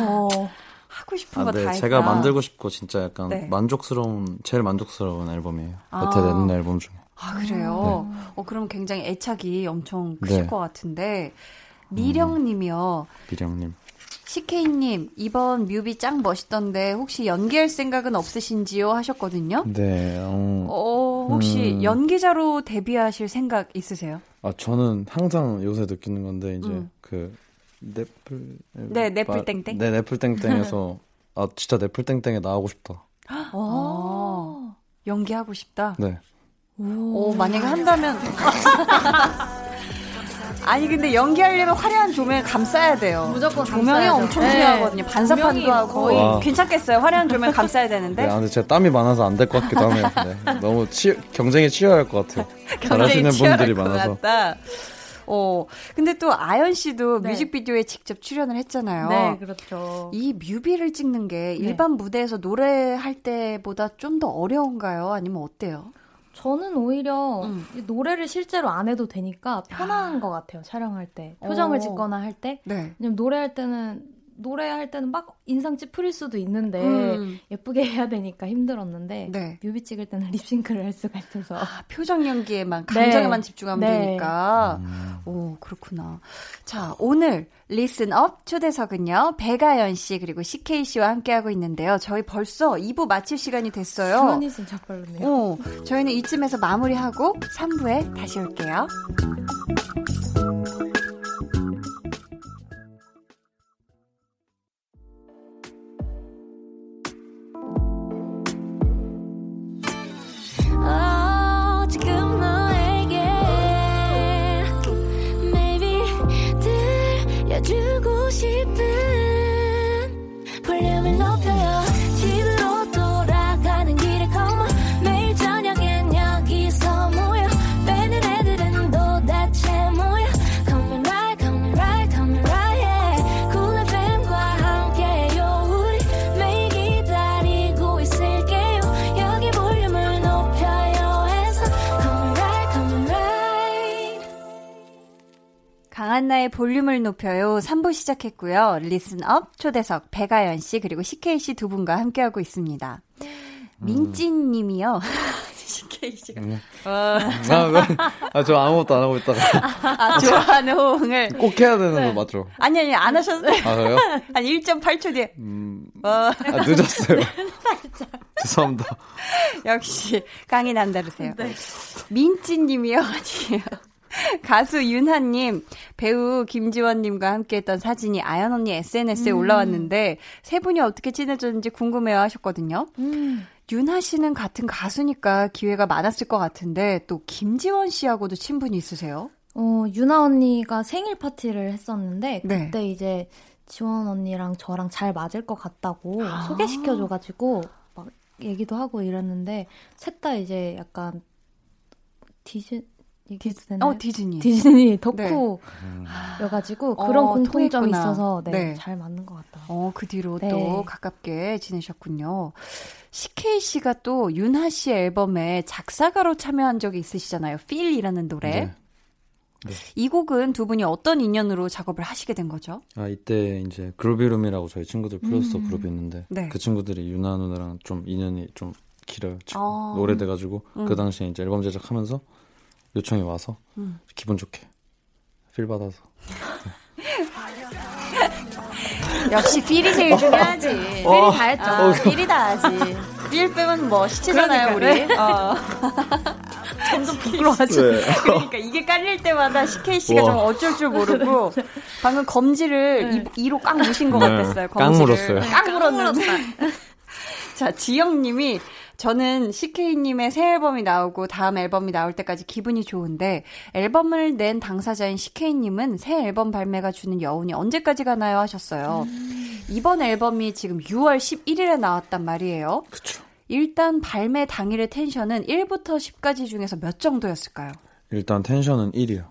어, 하고 싶은 아, 거다 네, 했다. 제가 만들고 싶고 진짜 약간 네. 만족스러운 제일 만족스러운 앨범이에요. 아. 여태 낸 앨범 중에. 아 그래요? 네. 어 그럼 굉장히 애착이 엄청 크실 네. 것 같은데 미령님이요. 음, 미령님. CK님, 이번 뮤비 짱 멋있던데, 혹시 연기할 생각은 없으신지요? 하셨거든요? 네, 어. 어 혹시 음... 연기자로 데뷔하실 생각 있으세요? 아, 저는 항상 요새 느끼는 건데, 이제, 음. 그, 넷플. 네, 넷플 땡땡? 네, 넷플 땡땡에서, <laughs> 아, 진짜 넷플 땡땡에 나오고 싶다. 어, 연기하고 싶다? 네. 오, 오 만약에 한다면. <laughs> 아니 근데 연기하려면 화려한 조명 감싸야 돼요. 무조건 조명이 감싸야죠. 엄청 중요하거든요. 네. 반사판도 하고 와. 괜찮겠어요. 화려한 조명 감싸야 되는데. 네, 아, 근데 제가 땀이 많아서 안 될 것 같기도 하네요. 네. 너무 치, 경쟁에 치열할 것 같아요. <laughs> 잘하시는 분들이 많아서. 같다. 어, 근데 또 아연 씨도 네. 뮤직비디오에 직접 출연을 했잖아요. 네, 그렇죠. 이 뮤비를 찍는 게 네. 일반 무대에서 노래할 때보다 좀 더 어려운가요? 아니면 어때요? 저는 오히려 음. 노래를 실제로 안 해도 되니까 편한 아. 것 같아요. 촬영할 때. 표정을 어. 짓거나 할 때. 네. 왜냐면 노래할 때는 노래할 때는 막 인상 찌푸릴 수도 있는데 음. 예쁘게 해야 되니까 힘들었는데 네. 뮤비 찍을 때는 립싱크를 할 수가 있어서 아, 표정 연기에만 네. 감정에만 네. 집중하면 네. 되니까 음. 오 그렇구나 자 오늘 Listen Up 초대석은요 백아연 씨 그리고 CK 씨와 함께하고 있는데요 저희 벌써 2부 마칠 시간이 됐어요 시간이 진짜 빠르네요 오, 저희는 이쯤에서 마무리하고 3부에 다시 올게요 keep it 강한나의 볼륨을 높여요. 3부 시작했고요. 리슨업 초대석 배가연 씨 그리고 CK 씨 두 분과 함께하고 있습니다. 음. 민진 님이요. <laughs> CK 씨가. 음. 어. 아, 아, 저 아무것도 안 하고 있다가. 아, 좋아하는 호응을. 꼭 해야 되는 네. 거 맞죠? 아니, 아니, 안 하셨어요. 아, 그래요? <laughs> 한 1.8초 뒤에. 음. 어. 아, 늦었어요. <laughs> 죄송합니다. 역시, 강이 난다르세요. 네. 민진 님이요. 아니에요. <laughs> 가수 윤하님, 배우 김지원님과 함께했던 사진이 아연 언니 SNS에 음. 올라왔는데 세 분이 어떻게 친해졌는지 궁금해요 하셨거든요. 음. 윤하 씨는 같은 가수니까 기회가 많았을 것 같은데 또 김지원 씨하고도 친분이 있으세요? 어, 윤하 언니가 생일 파티를 했었는데 네. 그때 이제 지원 언니랑 저랑 잘 맞을 것 같다고 아. 소개시켜줘가지고 막 얘기도 하고 이랬는데 셋 다 이제 약간 디즈 되나요? 어, 디즈니. 디즈니 덕후여가지고 네. 그런 어, 공통점이 통했구나. 있어서 네, 네, 잘 맞는 것 같아요. 어, 그 뒤로 네. 또 가깝게 지내셨군요. CK 씨가 또 윤하 씨 앨범에 작사가로 참여한 적이 있으시잖아요. Feel이라는 노래. 네. 네. 이 곡은 두 분이 어떤 인연으로 작업을 하시게 된 거죠? 아 이때 이제 그루비룸이라고 저희 친구들 프로듀서 음. 그룹이 있는데 네. 그 친구들이 윤하 누나랑 좀 인연이 좀 길어요. 어. 오래돼가지고 음. 그 당시에 이제 앨범 제작하면서 요청이 와서 음. 기분 좋게 필 받아서. <laughs> 역시 필이 제일 중요하지. <laughs> 필이 어. 다 했죠. 어, 필이 다 하지. 필 빼면 뭐 시체잖아요, 그러니까, 우리. <laughs> 네. 어. 점점 부끄러워하지. 네. 그러니까 이게 깔릴 때마다 CK 씨가 좀 어쩔 줄 모르고 방금 검지를 네. 이, 로 깡 무신 것 네. 같았어요. 검지를. 깡 물었어요. 깡 물었는데. 자, 지영님이 저는 CK님의 새 앨범이 나오고 다음 앨범이 나올 때까지 기분이 좋은데 앨범을 낸 당사자인 CK님은 새 앨범 발매가 주는 여운이 언제까지 가나요 하셨어요. 음. 이번 앨범이 지금 6월 11일에 나왔단 말이에요. 그쵸. 일단 발매 당일의 텐션은 1부터 10까지 중에서 몇 정도였을까요? 일단 텐션은 1이요.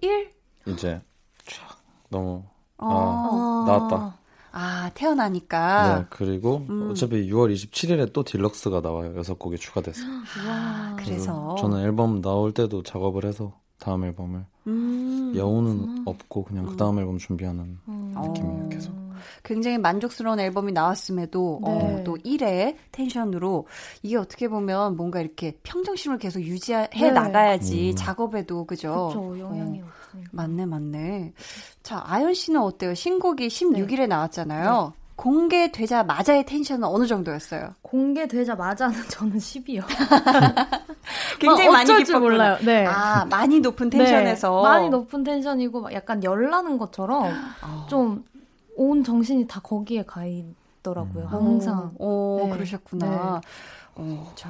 1? 이제 너무 아, 아 나왔다. 아, 태어나니까. 네, 그리고 음. 어차피 6월 27일에 또 딜럭스가 나와요. 여섯 곡이 추가돼서. <gasps> 와, 그래서. 저는 앨범 나올 때도 작업을 해서 다음 앨범을 음, 여우는 그렇구나. 없고 그냥 그 다음 음. 앨범 준비하는 음. 느낌이에요, 계속. 굉장히 만족스러운 앨범이 나왔음에도 어, 네. 어, 또 1회 텐션으로 이게 어떻게 보면 뭔가 이렇게 평정심을 계속 유지해 네. 나가야지 음. 작업에도 그죠? 그렇죠. 영향이 어, 맞네, 맞네. 자, 아연 씨는 어때요? 신곡이 16일에 네. 나왔잖아요. 네. 공개되자마자의 텐션은 어느 정도였어요? 공개되자마자는 <laughs> 저는 10이요. <laughs> 굉장히 어, 많이 줄 몰라요. 네. 아, 많이 높은 텐션에서. 네, 많이 높은 텐션이고 약간 열나는 것처럼 <gasps> 어. 좀온 정신이 다 거기에 가 있더라고요. 음. 항상. 오, 네. 그러셨구나. 네. 어, 저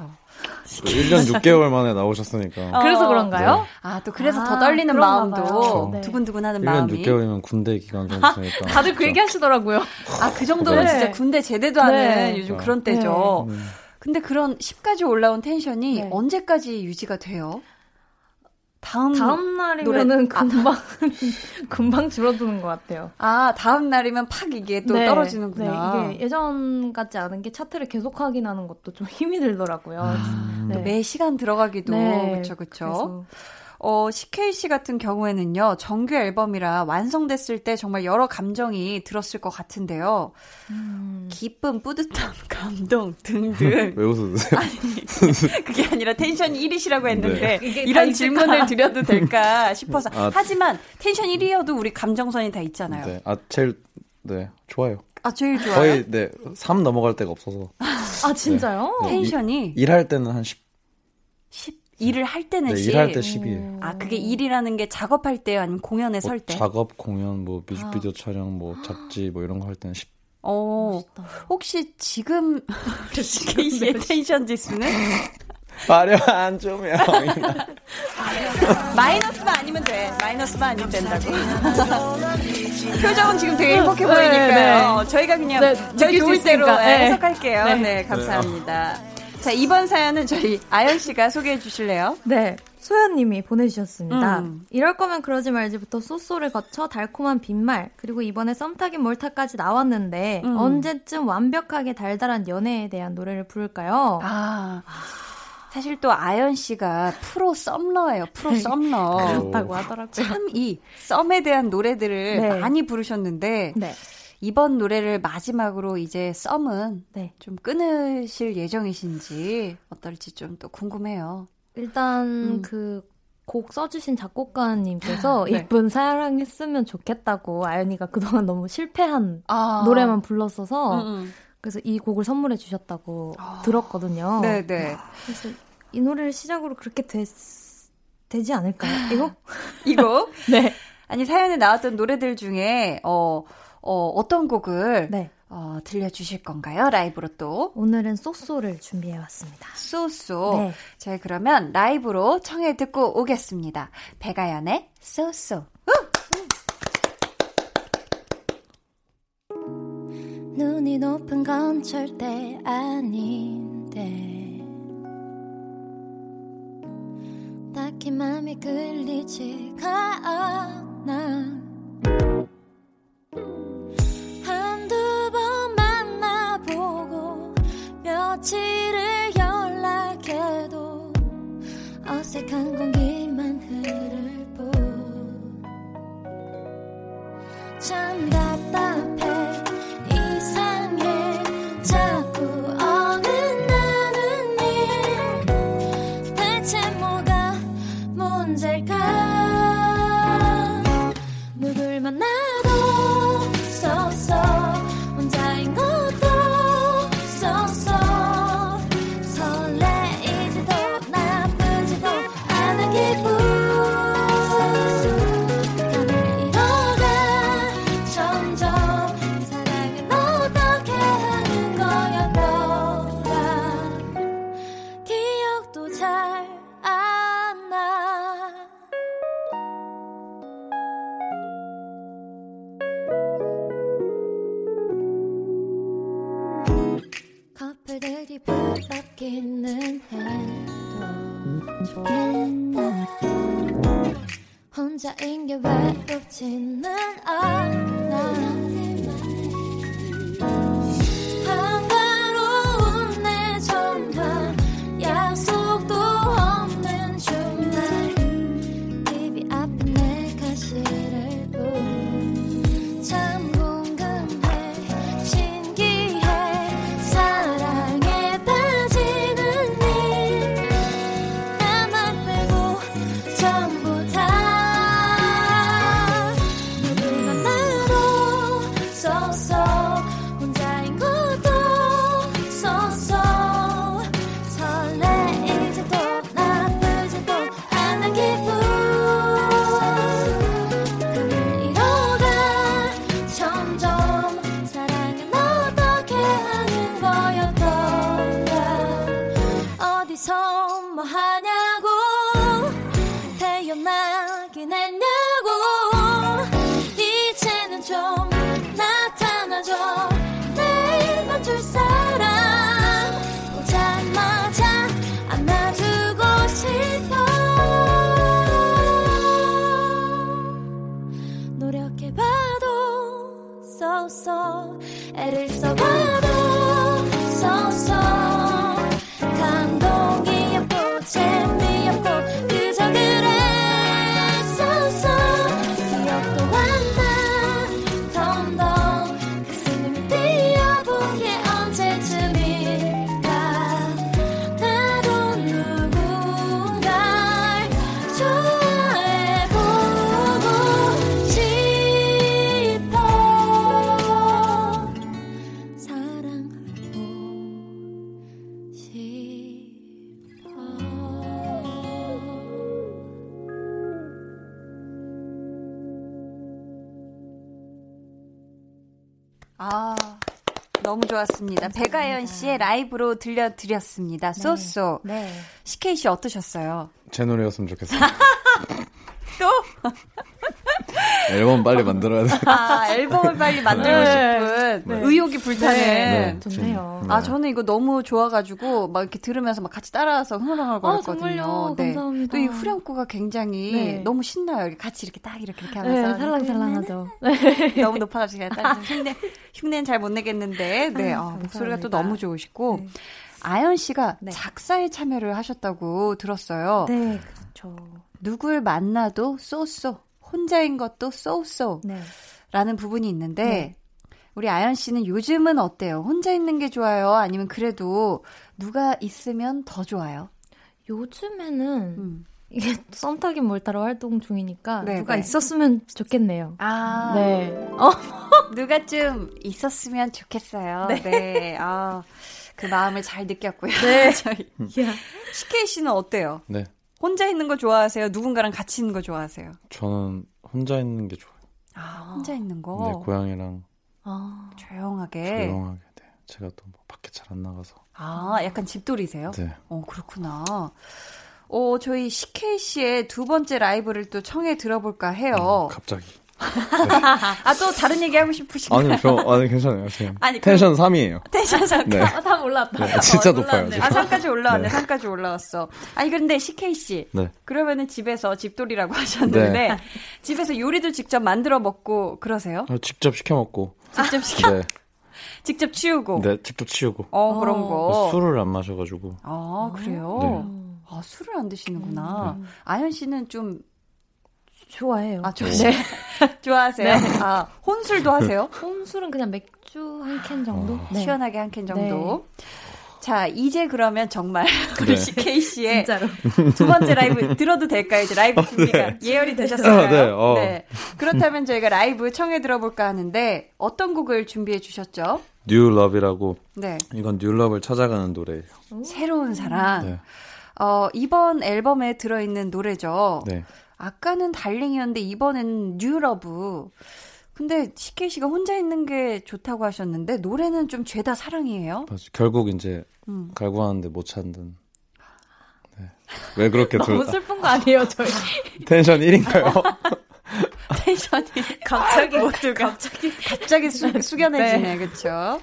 1년 6개월 만에 나오셨으니까. 어, 그래서 그런가요? 네. 아, 또 그래서 아, 더 떨리는 마음도 네. 두근두근 하는 1년 마음이. 1년 6개월이면 군대 기간 정도니까. 다들 그 얘기 하시더라고요. 아, 그 정도면 네. 진짜 군대 제대도 하는 네. 요즘 그런 때죠. 네. 근데 그런 10까지 올라온 텐션이 네. 언제까지 유지가 돼요? 다음 다음 날이면은 노래... 금방 아. <laughs> 금방 줄어드는 것 같아요. 아 다음 날이면 팍 이게 또 네, 떨어지는구나. 네, 이게 예전 같지 않은 게 차트를 계속 확인하는 것도 좀 <laughs> 힘이 들더라고요. 아, 네. 매 시간 들어가기도 그렇죠 그렇죠. 어, CK 씨 같은 경우에는요, 정규 앨범이라 완성됐을 때 정말 여러 감정이 들었을 것 같은데요. 음. 기쁨, 뿌듯함, <laughs> 감동 등등. <laughs> 왜 웃으세요? 아니, 그게 아니라 텐션 1위시라고 했는데, 네. 이런 질문을 드려도 될까 싶어서. 아, 하지만 텐션 1위여도 우리 감정선이 다 있잖아요. 네. 아, 제일, 네, 좋아요. 아, 제일 좋아요? 거의, 네, 3 넘어갈 데가 없어서. 아, 진짜요? 네. 텐션이? 일, 일할 때는 한 10. 10 일을 할 때는 네, 10. 일할 때 10이에요. 아, 그게 일이라는 게 작업할 때요? 아니면 공연에 뭐 설 때? 작업, 공연, 뭐 뮤직비디오 아. 촬영, 뭐 잡지 뭐 이런 거 할 때는 10. 어, 멋있다. 혹시 지금 <laughs> CK 씨의 <laughs> 텐션 지수는? <laughs> 화려한 조명. 마이너스만 아니면 돼. 마이너스만 아니면 된다고. 표정은 지금 되게 행복해 보이니까요. 네, 네. 저희가 그냥 네, 저희 좋을 대로 네. 해석할게요. 네, 네 감사합니다. 자, 이번 사연은 저희 아연 씨가 소개해 주실래요? 네. 소연님이 보내주셨습니다. 음. 이럴 거면 그러지 말지부터 쏘쏘를 거쳐 달콤한 빈말, 그리고 이번에 썸타긴 몰타까지 나왔는데, 음. 언제쯤 완벽하게 달달한 연애에 대한 노래를 부를까요? 아. 사실 또 아연 씨가 프로 썸러예요. 프로 네. 썸러. 그렇다고 하더라고요. 참 이 썸에 대한 노래들을 네. 많이 부르셨는데 네. 이번 노래를 마지막으로 이제 썸은 네. 좀 끊으실 예정이신지 어떨지 좀 또 궁금해요. 일단 음. 그곡 써주신 작곡가님께서 <laughs> 네. 이쁜 사랑했으면 좋겠다고 아연이가 그동안 너무 실패한 아. 노래만 불렀어서 음, 음. 그래서 이 곡을 선물해 주셨다고 아. 들었거든요. 네네. 네. 그래서 이 노래를 시작으로 그렇게 됐, 되지 않을까요? <laughs> 이거? 이거? <laughs> 네. 아니 사연에 나왔던 노래들 중에 어 어, 어떤 곡을 네. 어, 들려주실 건가요? 라이브로 또. 오늘은 쏘쏘를 준비해왔습니다. 쏘쏘. 네. 자, 그러면 라이브로 청해 듣고 오겠습니다. 배가연의 쏘쏘. 눈이 높은 건 절대 아닌데 딱히 맘이 끌리지가 않아 혼자인 게 외롭지는 않아 좋았습니다. 배가연 씨의 라이브로 들려드렸습니다. 쏘쏘. 네. 네. CK 씨 어떠셨어요? 제 노래였으면 좋겠어요. <laughs> 또? 앨범 빨리 만들어야 돼. 아, 앨범을 빨리 만들고 네. 싶은 네. 의욕이 불타는. 네. 좋네요. 아, 저는 이거 너무 좋아가지고 막 이렇게 들으면서 막 같이 따라서 흥얼흥얼거렸거든요. 아, 네. 감사합니다. 또 이 후렴구가 굉장히 네. 너무 신나요. 같이 이렇게 딱 이렇게 이렇게 하면서. 네, 살랑살랑하죠. 너무 높아가지고 약간 흉내, 흉내는 잘 못 내겠는데, 네. 아, 어, 목소리가 또 너무 좋으시고. 네. 아연 씨가 네. 작사에 참여를 하셨다고 들었어요. 네, 그렇죠. 누굴 만나도 쏘쏘. 혼자인 것도 쏘쏘. 네. 라는 부분이 있는데, 네. 우리 아연 씨는 요즘은 어때요? 혼자 있는 게 좋아요? 아니면 그래도 누가 있으면 더 좋아요? 요즘에는 음. 이게 썸 타긴 뭘 따라 활동 중이니까 네, 누가 네. 있었으면 좋겠네요. 아, 네. 어, <laughs> 누가 좀 있었으면 좋겠어요. 네. 네. 아, 그 마음을 잘 느꼈고요. 네. <laughs> 저희. CK 씨는 어때요? 네. 혼자 있는 거 좋아하세요? 누군가랑 같이 있는 거 좋아하세요? 저는 혼자 있는 게 좋아요. 아, 혼자 있는 거? 네, 고양이랑 아, 조용하게. 조용하게. 네. 제가 또 뭐 밖에 잘 안 나가서. 아, 약간 집돌이세요? 네. 어, 그렇구나. 어, 저희 CK 씨의 두 번째 라이브를 또 청해 들어볼까 해요. 음, 갑자기. 아, 또 다른 얘기 하고 싶으신가요? 아니, 저, 아니, 괜찮아요. 지금. 아니, 텐션 그, 3이에요. 텐션 3. 네. 아, 3 올랐다. 네, 진짜 어, 높아요. 아, 3까지 올라왔네. 네. 3까지 올라왔어. 아니, 근데 CK씨. 네. 그러면은 집에서 집돌이라고 <laughs> 하셨는데, 네. 집에서 요리도 직접 만들어 먹고 그러세요? 아, 직접 시켜 먹고. 직접 시켜? 네. 직접 치우고. 네, 직접 치우고. 어, 그런 거. 술을 안 마셔 가지고. 아, 그래요? 네. 아, 술을 안 드시는구나. 네. 아현 씨는 좀 좋아해요. 아, 좋, 네. <laughs> 좋아하세요? 네. 아, 혼술도 하세요? <laughs> 혼술은 그냥 맥주 한 캔 정도? 네. 시원하게 한 캔 정도. 네. 자, 이제 그러면 정말 <laughs> 우리 네. CK 씨의 두 번째 라이브 들어도 될까요? 이제 라이브 준비가 예열이 되셨을까요? 네, 어. 네. 그렇다면 저희가 라이브 청해 들어볼까 하는데 어떤 곡을 준비해 주셨죠? New Love이라고. 네. 이건 New Love를 찾아가는 노래예요. 새로운 사랑. 네. 어, 이번 앨범에 들어있는 노래죠. 네. 아까는 darling이었는데 이번엔 New Love. 근데 CK 씨가 혼자 있는 게 좋다고 하셨는데 노래는 좀 죄다 사랑이에요. 맞아. 결국 이제 음. 갈구하는데 못 찾는. 네. 왜 그렇게 너무 슬픈 거 아니에요, 저희? <laughs> 텐션 1인가요? <laughs> 텐션이 갑자기 모두 갑자기 갑자기 수, 숙연해지네, 네. 그렇죠?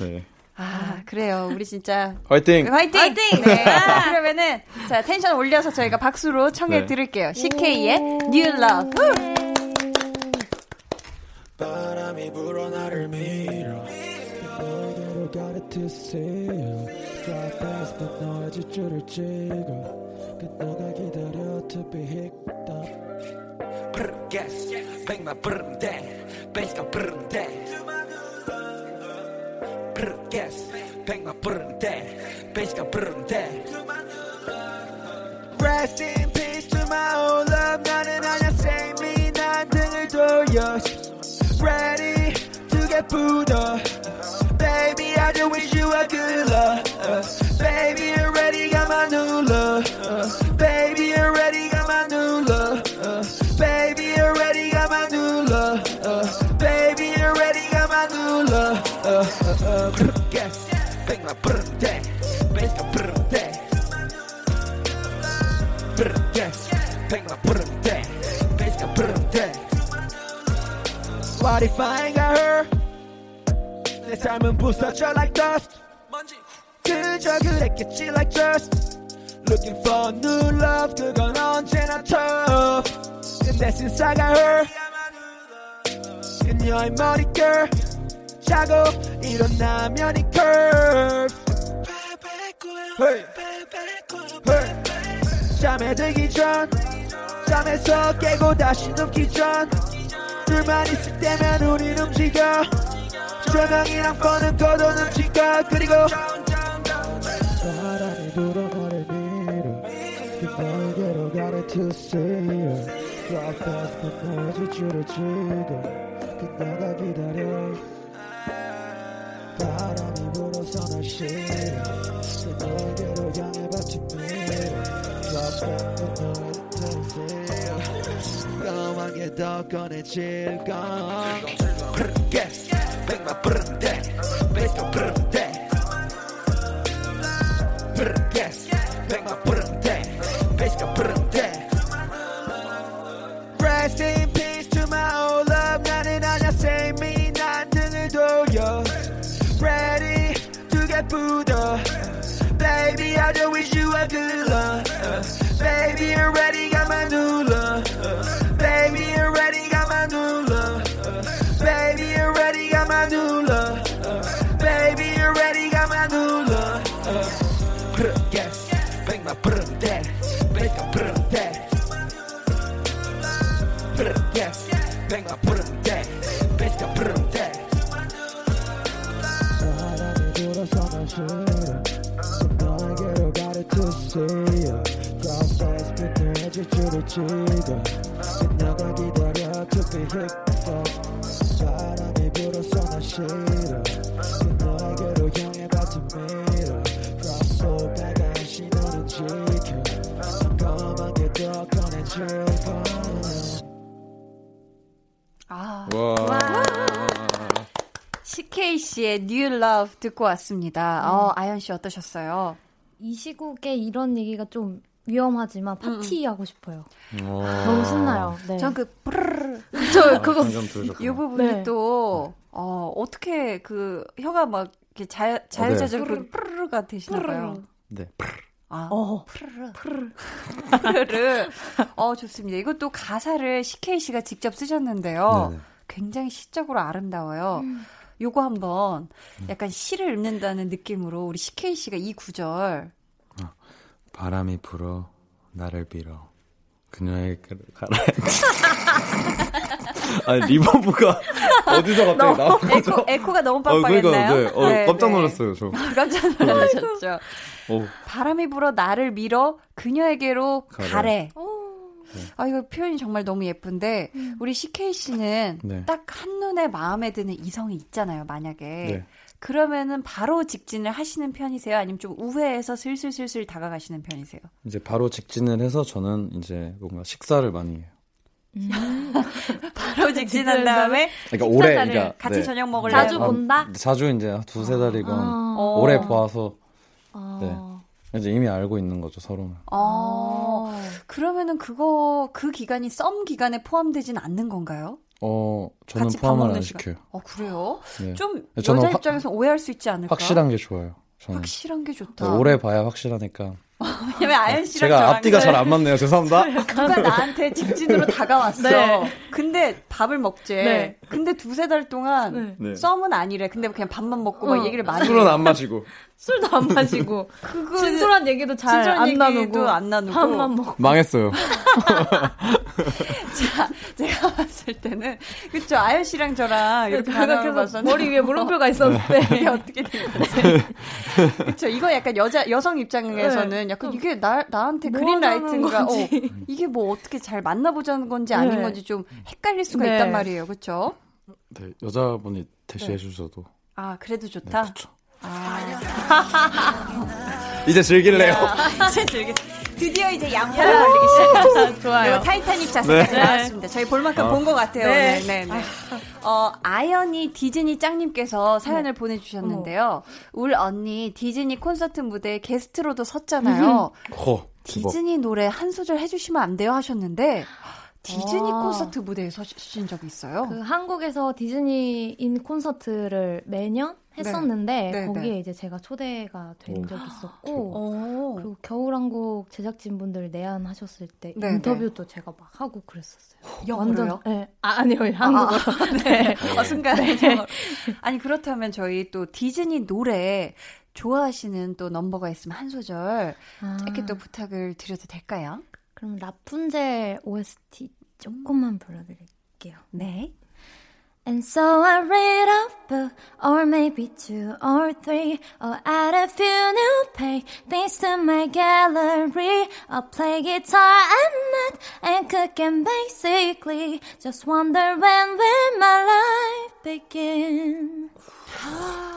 네. 아, 그래요. 우리 진짜. 화이팅! 화이팅! 화이팅! 네. 자, <laughs> 그러면은, 자, 텐션 올려서 저희가 박수로 청해 네. 드릴게요. CK의 New Love. 바람이 불어 나를 밀어 Drive past but 너의 질주를 찍어 그때가 기다려 to be hicked up Brr, yes, 백만 부르는데 베이스가 부르는데 yes 백만 부르는데 베이스가 부르는데 Rest in peace to my old love 나는 아냐 save me 난 등을 돌려 Ready to get put up Baby I just wish you a good luck uh, Baby you already got my new love uh, Baby you already pękla brde Pękla brde Brde Pękla brde Pękla brde What if I ain't got her? 내 삶은 부서져 like dust. 그저 그랬겠지 like just Looking for a new love 그건 언제나 tough 근데 since I got her 그녀의 girl? 자고 일어나면 이 curve. 잠에 들기 전 잠에서 깨고 다시 눕기 전 둘만 있을 때면 우린 움직여. 조명이랑 뻔은 꺼도 눈치가 그리고 바람이 불어 나를 밀어 그날개로 가래 to see you Drop fast but 너의 지출을 지고 그녀가 기다려 불어서 날 실어 그날개로 향해 버티밀어 Drop fast but 너의 까맣게 더 꺼내질 건 Yes, 백마 부른데 베이스 듣고 왔습니다. 어, 아연 씨 어떠셨어요? 이 시국에 이런 얘기가 좀 위험하지만 파티하고 싶어요. 어. 너무 신나요. 네. 전그 브르르 <laughs> 저 그거 들으셨구나. 이 부분이 네. 또 어, 어떻게 그 혀가 막 이렇게 자, 자유자재로 프르르가 되시나 봐요. 네. 아, 어. 프르르. 프르르. 프르르. 어, 좋습니다. 이것도 가사를 CK 씨가 직접 쓰셨는데요. 네네. 굉장히 시적으로 아름다워요. 요거 한번 약간 시를 읽는다는 느낌으로 우리 CK 씨가 이 구절 바람이 불어 나를 빌어 그녀에게 가라. <laughs> 아니 reverb가 어디서 갑자기 나온 거죠? 에코, 에코가 너무 어, 그러니까 빡빡했나요? 네. 어, 깜짝 놀랐어요 저. <laughs> 깜짝 놀라셨죠. 어, 바람이 불어 나를 밀어 그녀에게로 가래. 가래. 아 이거 표현이 정말 너무 예쁜데 우리 CK 씨는 네. 딱 한 눈에 마음에 드는 이성이 있잖아요. 만약에 네. 그러면은 바로 직진을 하시는 편이세요? 아니면 좀 우회해서 슬슬슬슬 다가가시는 편이세요? 이제 바로 직진을 해서 저는 이제 뭔가 식사를 많이 해요. <laughs> 바로 직진한 다음에 그러니까 식사를 그러니까 같이 네. 저녁 먹을래? 자주 한- 본다? 자주 이제 두세 달이건 아. 오래 봐서 아. 네. 이제 이미 알고 있는 거죠 서로는. 어, 그러면은 그거 그 기간이 썸 기간에 포함되진 않는 건가요? 어 저는 포함을 안 시간. 시켜요. 어 그래요? 네. 좀 여자 확- 입장에서 오해할 수 있지 않을까? 확실한 게 좋아요. 저는 확실한 게 네, 좋다. 오래 봐야 확실하니까. <laughs> 왜냐면 아연 씨랑 제가 앞뒤가 잘 안 맞네요. 죄송합니다. <laughs> 누가 나한테 직진으로 다가왔어. 네. 근데 밥을 먹재. 네. 근데 두세 달 동안 네. 네. 썸은 아니래. 근데 그냥 밥만 먹고 막 어. 얘기를 많이 술은 해. 안 마시고 <laughs> 술도 안 마시고 그거 진솔한 얘기도 잘 안 나누고 안 나누고. 밥만 먹고 망했어요. 자, 제가 <laughs> 봤을 때는 그쵸 아연 씨랑 저랑 이렇게 반응을 생각해서 봤었는데 머리 위에 물음표가 있었는데 <laughs> 이게 어떻게 된 거지? <laughs> 그쵸 이거 약간 여자 여성 입장에서는 약간 이게 나 나한테 뭐 그린라이트인가? 어, 건지. 이게 뭐 어떻게 잘 만나보자는 건지 아닌 네. 건지 좀 헷갈릴 수가 네. 있단 말이에요, 그쵸 네, 여자분이 대시해 주셔도 아 그래도 네, 좋다. 그렇죠. 아 이제 즐길래요. 이제 즐기- 드디어 이제 양파를 올리기 시작했어요. 좋아요. 타이타닉 자세까지 네. 나왔습니다. 저희 볼 만큼 어. 본것 같아요. 네. 네, 네. 어, 아연이 디즈니 짱님께서 사연을 보내주셨는데요. 울 언니 디즈니 콘서트 무대에 게스트로도 섰잖아요. 허. 대박. 디즈니 노래 한 소절 해주시면 안 돼요 하셨는데 디즈니 아. 콘서트 무대에 서신 적이 있어요? 그 한국에서 디즈니 in concert를 매년 네. 했었는데 네. 네, 거기에 네. 이제 제가 초대가 된 적이 있었고 오. 그리고 겨울왕국 제작진분들 내한하셨을 때 네, 인터뷰도 제가 막 하고 그랬었어요. 영어로요? 네. 아, 아니요. 한국어. 아, 네. 어, 순간 아니 그렇다면 저희 또 디즈니 노래 좋아하시는 또 넘버가 있으면 한 소절 아. 짧게 또 부탁을 드려도 될까요? 그럼 라푼젤 OST 조금만 불러드릴게요. 네. And so I read a book, or maybe two or three, or add a few new paintings to my gallery. I'll play guitar at night and cook and basically just wonder when will my life begin. <gasps> <gasps> <gasps>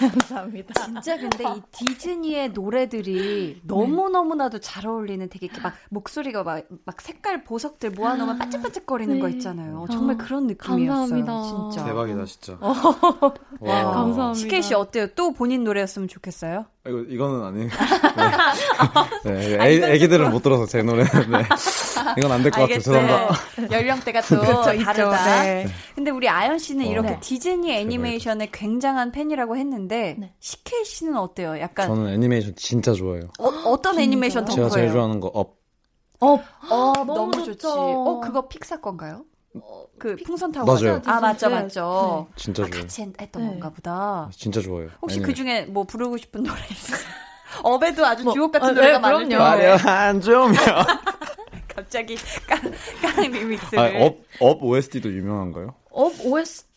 감사합니다. 진짜 근데 이 디즈니의 노래들이 너무너무나도 잘 어울리는 되게 이렇게 막 목소리가 막, 막 색깔 보석들 모아놓으면 아, 반짝반짝거리는 네. 거 있잖아요. 정말 아, 그런 느낌이었어요. 감사합니다. 진짜. 대박이다, 진짜. <laughs> 와. 감사합니다. 시케이 씨 어때요? 또 본인 노래였으면 좋겠어요? 이거, 이거는 아니에요. <laughs> 네. 네. 애, 애기들은 못 들어서 제 노래는. 네. <laughs> 이건 안 될 것 같아요. 죄송합니다. 연령대가 또 그렇죠, 다르다. 네. 근데 우리 아연 씨는 어. 이렇게 네. 디즈니 애니메이션의 굉장한 팬이라고 했는데 네. CK 씨는 어때요? 약간 저는 애니메이션 진짜 좋아해요. 어떤 애니메이션 더 제가 제일 좋아하는 거 Up. Up. 어, 너무, 너무 좋지. 어, 그거 픽사 건가요? 어, 그 풍선 타고 맞아요. 아 맞죠 네. 맞죠. 네. 진짜 좋아요. 아, 같이 했던 네. 건가 보다. 진짜 좋아요. 혹시 그 중에 뭐 부르고 싶은 노래 있으세요? <laughs> Up에도 아주 뭐, 주옥 같은 어, 노래가 네, 많을 텐데. 화려한 조명. <laughs> 갑자기 깡, 깡 리믹스. 아, Up, Up OST도 유명한가요? Up OST?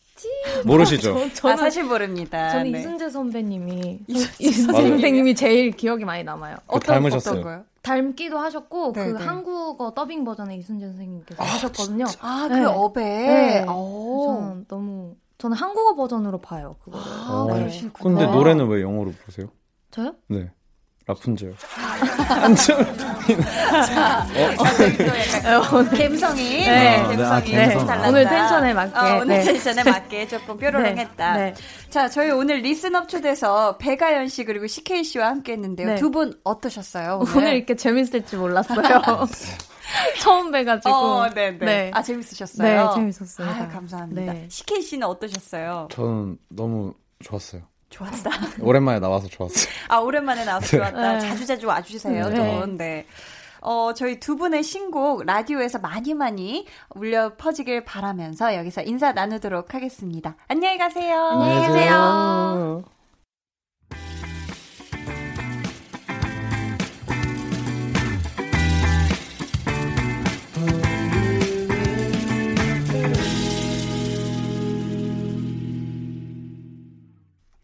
모르시죠? 저, 는 아, 사실 모릅니다. 저는 네. 이순재 선배님이 이순재 <laughs> 선배님이 제일 기억이 많이 남아요. 그 어떤, 닮으셨어요. 어떤 거요? 닮기도 하셨고 네네. 그 네. 한국어 더빙 버전의 이순재 선생님께서 아, 하셨거든요. 아그 네. Up에. 네. 저는 너무 저는 한국어 버전으로 봐요 그거를. 아, 그러시구나. 근데 노래는 왜 영어로 부르세요? 저요? 네. 라푼젤. 어, 어, 감성이. 네, 네, 감성이. 네. 네. 오늘 tension에 맞게. 어, 오늘 네. tension에 맞게 조금 <laughs> 뾰로롱했다. 네. 자, 저희 오늘 Listen Up 초대석 배아연 씨 그리고 CK 씨와 함께 했는데요. 네. 두분 어떠셨어요? 오늘? 오늘 이렇게 재밌을지 몰랐어요. <laughs> 처음 뵈가지고. 어, 네, 네. 아, 재밌으셨어요? 네, 재밌었어요. 아, 감사합니다. CK 씨는 어떠셨어요? 저는 너무 좋았어요. 좋았다. <laughs> 오랜만에 나와서 좋았어요. 아, 오랜만에 나와서 좋았다. 네. 자주 자주 와주세요, 네. 좀. 네. 어, 저희 두 분의 신곡 라디오에서 많이 많이 울려 퍼지길 바라면서 여기서 인사 나누도록 하겠습니다. 안녕히 가세요. 안녕히 계세요.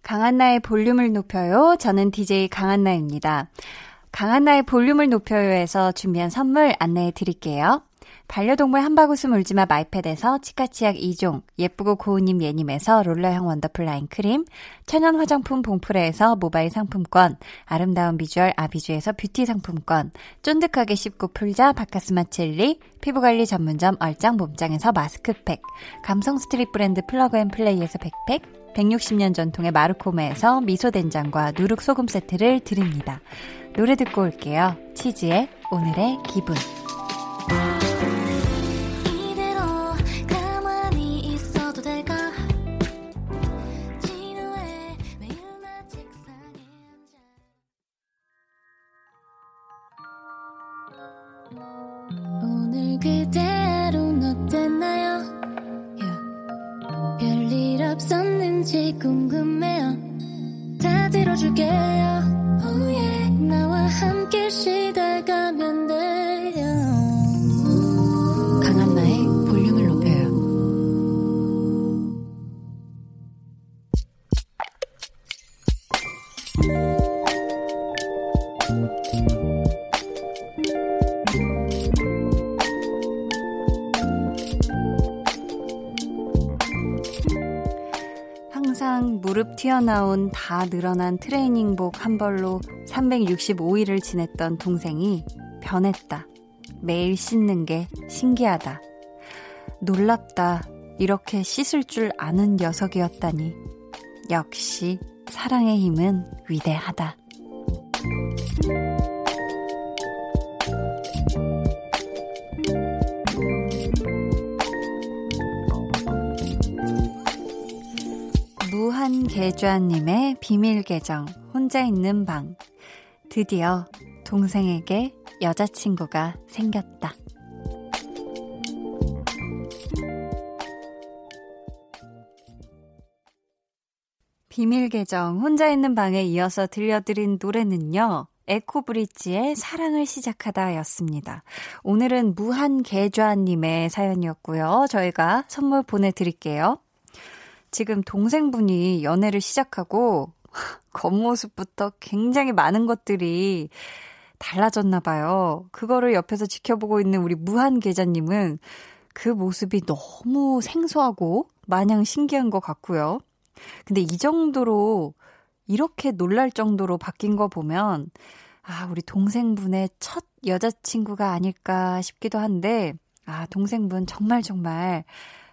강한나의 볼륨을 높여요. 저는 DJ 강한나입니다. 강한나의 볼륨을 높여요에서 준비한 선물 안내해 드릴게요. 반려동물 한바구음 울지마 마이패드에서 치카치약 2종, 예쁘고 고운님 예님에서 롤러형 원더풀 라인 크림, 천연 화장품 봉프레에서 모바일 상품권, 아름다운 비주얼 아비주에서 뷰티 상품권, 쫀득하게 씹고 풀자 바카스맛 젤리, 피부관리 전문점 얼짱 몸짱에서 마스크팩, 감성 street 브랜드 플러그 앤 플레이에서 백팩, 160년 전통의 마르코메에서 미소된장과 누룩소금 세트를 드립니다. 노래 듣고 올게요. 치즈의 오늘의 기분. 그대 없었는지 궁금해요. 다 들어줄게요. Oh yeah. 나와 함께 쉬다가면 돼요. 강한나의 볼륨을 높여요 항상 무릎 튀어나온 다 늘어난 트레이닝복 한 벌로 365일을 지냈던 동생이 변했다. 매일 씻는 게 신기하다. 놀랍다. 이렇게 씻을 줄 아는 녀석이었다니. 역시 사랑의 힘은 위대하다. 무한계좌님의 비밀 계정, 혼자 있는 방. 드디어 동생에게 여자친구가 생겼다. 비밀 계정 혼자 있는 방에 이어서 들려드린 노래는요. 에코브릿지의 사랑을 시작하다 였습니다. 오늘은 무한 계좌님의 사연이었고요. 저희가 선물 보내드릴게요. 지금 동생분이 연애를 시작하고 <laughs> 겉모습부터 굉장히 많은 것들이 달라졌나 봐요. 그거를 옆에서 지켜보고 있는 우리 무한계좌님은 그 모습이 너무 생소하고 마냥 신기한 것 같고요. 근데 이 정도로 이렇게 놀랄 정도로 바뀐 거 보면 아, 우리 동생분의 첫 여자친구가 아닐까 싶기도 한데 아, 동생분 정말 정말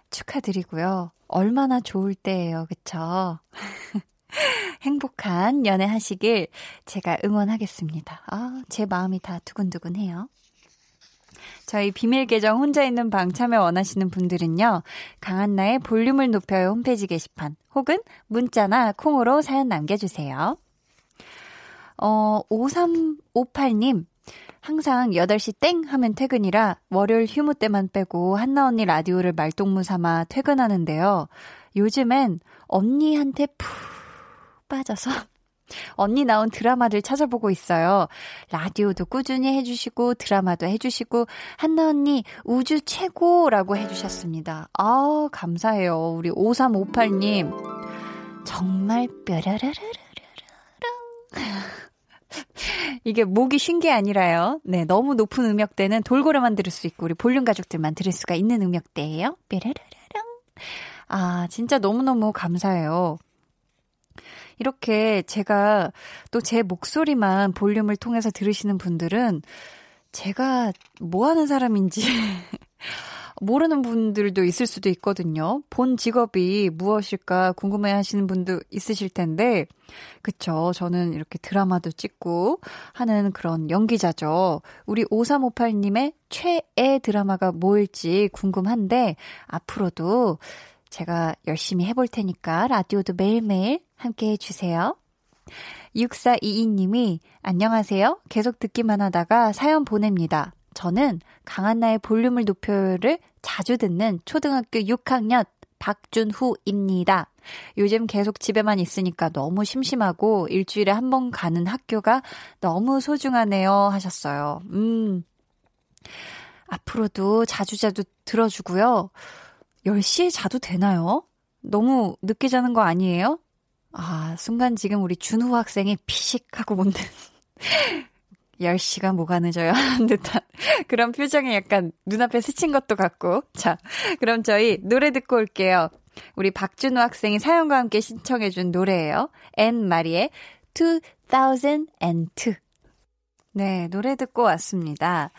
축하드리고요. 얼마나 좋을 때예요. 그쵸? <laughs> 행복한 연애 하시길 제가 응원하겠습니다. 아, 제 마음이 다 두근두근해요. 저희 비밀 계정 혼자 있는 방 참여 원하시는 분들은요. 강한나의 볼륨을 높여요 홈페이지 게시판 혹은 문자나 콩으로 사연 남겨주세요. 어, 5358님. 항상 8시 땡 하면 퇴근이라 월요일 휴무 때만 빼고 한나 언니 라디오를 말동무 삼아 퇴근하는데요. 요즘엔 언니한테 푹 빠져서 <laughs> 언니 나온 드라마들 찾아보고 있어요. 라디오도 꾸준히 해주시고, 드라마도 해주시고, 한나 언니 우주 최고라고 해주셨습니다. 아 감사해요. 우리 5358님. 정말 뾰라라라라라라. <laughs> 이게 목이 쉰 게 아니라요. 네, 너무 높은 음역대는 돌고래만 들을 수 있고, 우리 볼륨 가족들만 들을 수가 있는 음역대예요. 뾰라라라랑. 아, 진짜 너무너무 감사해요. 이렇게 제가 또 제 목소리만 볼륨을 통해서 들으시는 분들은 제가 뭐 하는 사람인지 <laughs> 모르는 분들도 있을 수도 있거든요. 본 직업이 무엇일까 궁금해 하시는 분도 있으실 텐데, 그쵸. 저는 이렇게 드라마도 찍고 하는 그런 연기자죠. 우리 5358님의 최애 드라마가 뭐일지 궁금한데, 앞으로도 제가 열심히 해볼 테니까 라디오도 매일매일 함께 해주세요. 6422님이 안녕하세요. 계속 듣기만 하다가 사연 보냅니다. 저는 강한나의 볼륨을 높여를 자주 듣는 초등학교 6학년 박준후입니다. 요즘 계속 집에만 있으니까 너무 심심하고 일주일에 한 번 가는 학교가 너무 소중하네요 하셨어요. 음. 앞으로도 자주자주 들어주고요. 10시에 자도 되나요? 너무 늦게 자는 거 아니에요? 아, 순간 지금 우리 준후 학생이 피식 하고 뭔데. 10시가 뭐가 늦어요? <laughs> 한 듯한 그런 표정이 약간 눈앞에 스친 것도 같고. 자, 그럼 저희 노래 듣고 올게요. 우리 박준호 학생이 사연과 함께 신청해준 노래예요. 앤 마리의 2002. 네, 노래 듣고 왔습니다.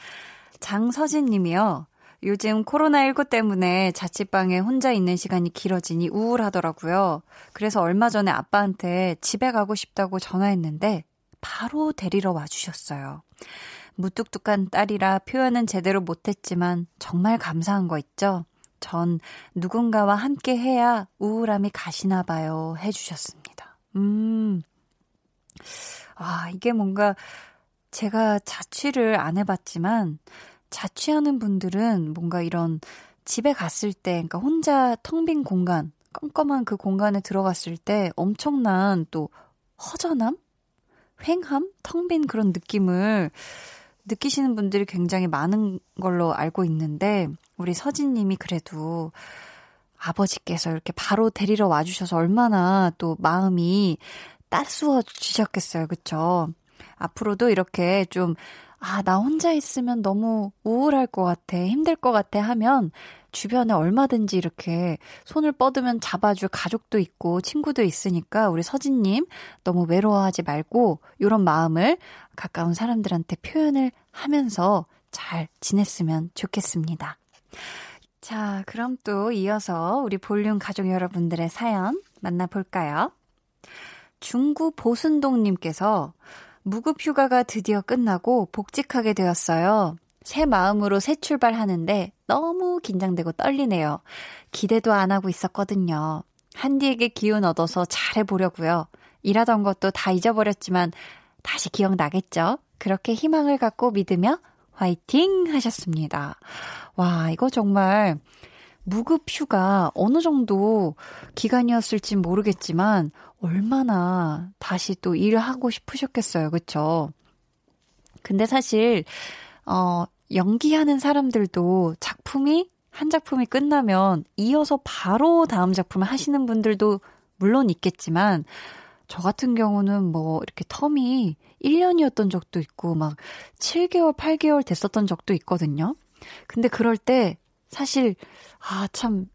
장서진 님이요. 요즘 코로나19 때문에 자취방에 혼자 있는 시간이 길어지니 우울하더라고요. 그래서 얼마 전에 아빠한테 집에 가고 싶다고 전화했는데 바로 데리러 와주셨어요. 무뚝뚝한 딸이라 표현은 제대로 못했지만 정말 감사한 거 있죠? 전 누군가와 함께 해야 우울함이 가시나 봐요. 해주셨습니다. 음. 아, 이게 뭔가 제가 자취를 안 해봤지만 자취하는 분들은 뭔가 이런 집에 갔을 때, 그러니까 혼자 텅 빈 공간, 껌껌한 그 공간에 들어갔을 때 엄청난 또 허전함? 횡함? 텅 빈 그런 느낌을 느끼시는 분들이 굉장히 많은 걸로 알고 있는데, 우리 서진님이 그래도 아버지께서 이렇게 바로 데리러 와주셔서 얼마나 또 마음이 따스워지셨겠어요. 그쵸? 앞으로도 이렇게 좀 아, 나 혼자 있으면 너무 우울할 것 같아, 힘들 것 같아 하면 주변에 얼마든지 이렇게 손을 뻗으면 잡아줄 가족도 있고 친구도 있으니까 우리 서진님 너무 외로워하지 말고 이런 마음을 가까운 사람들한테 표현을 하면서 잘 지냈으면 좋겠습니다. 자, 그럼 또 이어서 우리 볼륨 가족 여러분들의 사연 만나볼까요? 중구 보순동님께서 무급 휴가가 드디어 끝나고 복직하게 되었어요. 새 마음으로 새 출발하는데 너무 긴장되고 떨리네요. 기대도 안 하고 있었거든요. 한디에게 기운 얻어서 잘해보려고요. 일하던 것도 다 잊어버렸지만 다시 기억나겠죠? 그렇게 희망을 갖고 믿으며 화이팅 하셨습니다. 와, 이거 정말 무급 휴가 어느 정도 기간이었을지 모르겠지만 얼마나 다시 또 일을 하고 싶으셨겠어요. 그쵸? 근데 사실, 어, 연기하는 사람들도 작품이, 한 작품이 끝나면 이어서 바로 다음 작품을 하시는 분들도 물론 있겠지만, 저 같은 경우는 뭐 이렇게 텀이 1년이었던 적도 있고, 막 7개월, 8개월 됐었던 적도 있거든요. 근데 그럴 때 사실, 아, 참,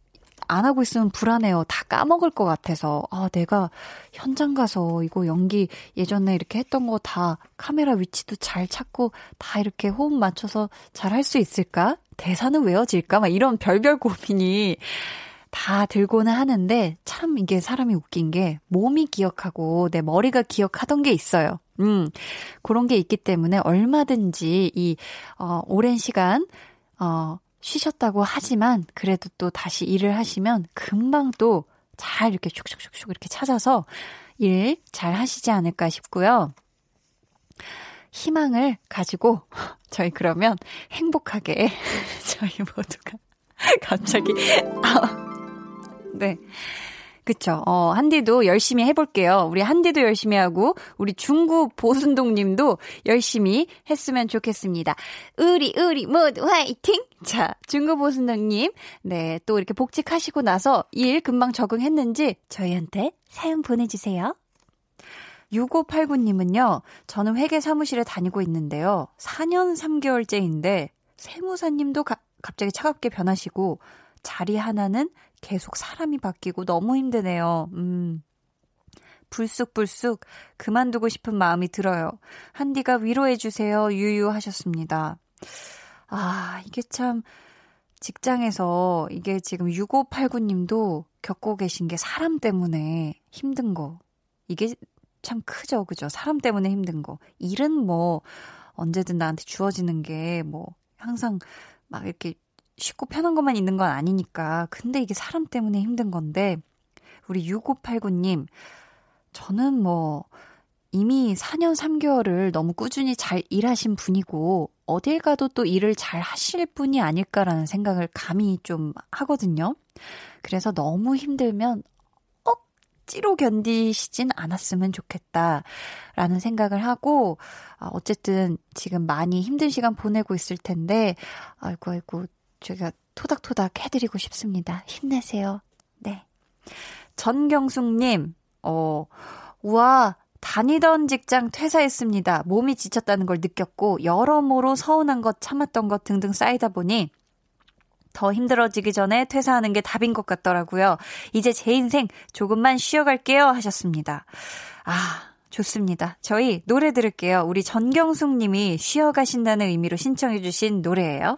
안 하고 있으면 불안해요. 다 까먹을 것 같아서. 아, 내가 현장 가서 이거 연기 예전에 이렇게 했던 거 다 카메라 위치도 잘 찾고 다 이렇게 호흡 맞춰서 잘 할 수 있을까? 대사는 외워질까? 막 이런 별별 고민이 다 들고는 하는데 참 이게 사람이 웃긴 게 몸이 기억하고 내 머리가 기억하던 게 있어요. 음, 그런 게 있기 때문에 얼마든지 이, 어, 오랜 시간, 어, 쉬셨다고 하지만 그래도 또 다시 일을 하시면 금방 또 잘 이렇게 슉슉슉슉 이렇게 찾아서 일 잘 하시지 않을까 싶고요. 희망을 가지고 저희 그러면 행복하게 <laughs> 저희 모두가 <laughs> 갑자기 아, 네. 그쵸. 어, 한디도 열심히 해볼게요. 우리 한디도 열심히 하고, 우리 중구 보순동 님도 열심히 했으면 좋겠습니다. 우리, 우리 모두 화이팅! 자, 중구 보순동 님. 네, 또 이렇게 복직하시고 나서 일 금방 적응했는지 저희한테 사연 보내주세요. 6589님은요, 저는 회계 사무실에 다니고 있는데요. 4년 3개월째인데, 세무사님도 가, 갑자기 차갑게 변하시고, 자리 하나는 계속 사람이 바뀌고 너무 힘드네요. 음. 불쑥불쑥 그만두고 싶은 마음이 들어요. 한디가 위로해주세요. 유유하셨습니다. 아, 이게 참, 직장에서 이게 지금 6589님도 겪고 계신 게 사람 때문에 힘든 거. 이게 참 크죠. 그죠? 사람 때문에 힘든 거. 일은 뭐 언제든 나한테 주어지는 게 뭐 항상 막 이렇게 쉽고 편한 것만 있는 건 아니니까. 근데 이게 사람 때문에 힘든 건데, 우리 6589님, 저는 뭐, 이미 4년 3개월을 너무 꾸준히 잘 일하신 분이고, 어딜 가도 또 일을 잘 하실 분이 아닐까라는 생각을 감히 좀 하거든요. 그래서 너무 힘들면 억지로 견디시진 않았으면 좋겠다라는 생각을 하고, 아, 어쨌든 지금 많이 힘든 시간 보내고 있을 텐데, 아이고, 아이고, 제가 토닥토닥 해드리고 싶습니다. 힘내세요. 네. 전경숙님, 어, 우와, 다니던 직장 퇴사했습니다. 몸이 지쳤다는 걸 느꼈고, 여러모로 서운한 것, 참았던 것 등등 쌓이다 보니, 더 힘들어지기 전에 퇴사하는 게 답인 것 같더라고요. 이제 제 인생 조금만 쉬어갈게요. 하셨습니다. 아, 좋습니다. 저희 노래 들을게요. 우리 전경숙 님이 쉬어가신다는 의미로 신청해주신 노래예요.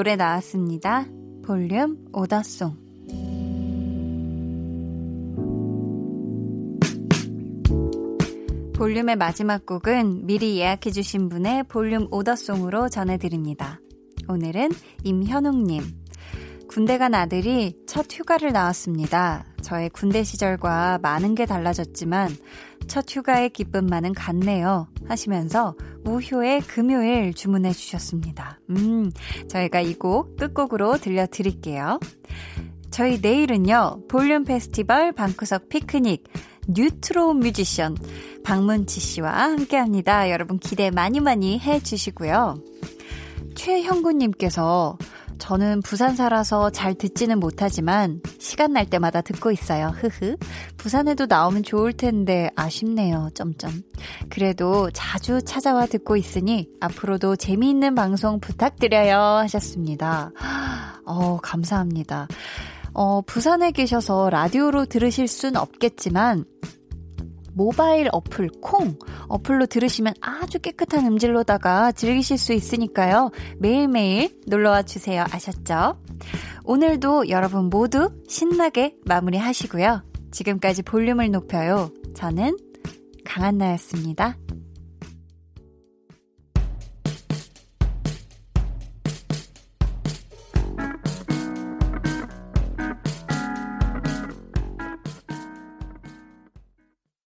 노래 나왔습니다. 볼륨 오더송. 볼륨의 마지막 곡은 미리 예약해주신 분의 볼륨 오더송으로 전해드립니다. 오늘은 임현웅님. 군대 간 아들이 첫 휴가를 나왔습니다. 저의 군대 시절과 많은 게 달라졌지만 첫 휴가의 기쁨만은 같네요. 하시면서 우효의 금요일 주문해 주셨습니다. 음, 저희가 이 곡 끝곡으로 들려드릴게요. 저희 내일은요, 볼륨 페스티벌 방구석 피크닉, 뉴트로 뮤지션 박문치 씨와 함께 합니다. 여러분 기대 많이 많이 해 주시고요. 최형구님께서 저는 부산 살아서 잘 듣지는 못하지만 시간 날 때마다 듣고 있어요. 흐흐. 부산에도 나오면 좋을 텐데 아쉽네요. 점점. 그래도 자주 찾아와 듣고 있으니 앞으로도 재미있는 방송 부탁드려요 하셨습니다. 어, 감사합니다. 어, 부산에 계셔서 라디오로 들으실 순 없겠지만 모바일 어플 콩 어플로 들으시면 아주 깨끗한 음질로다가 즐기실 수 있으니까요. 매일매일 놀러와 주세요. 아셨죠? 오늘도 여러분 모두 신나게 마무리 하시고요. 지금까지 볼륨을 높여요. 저는 강한나였습니다.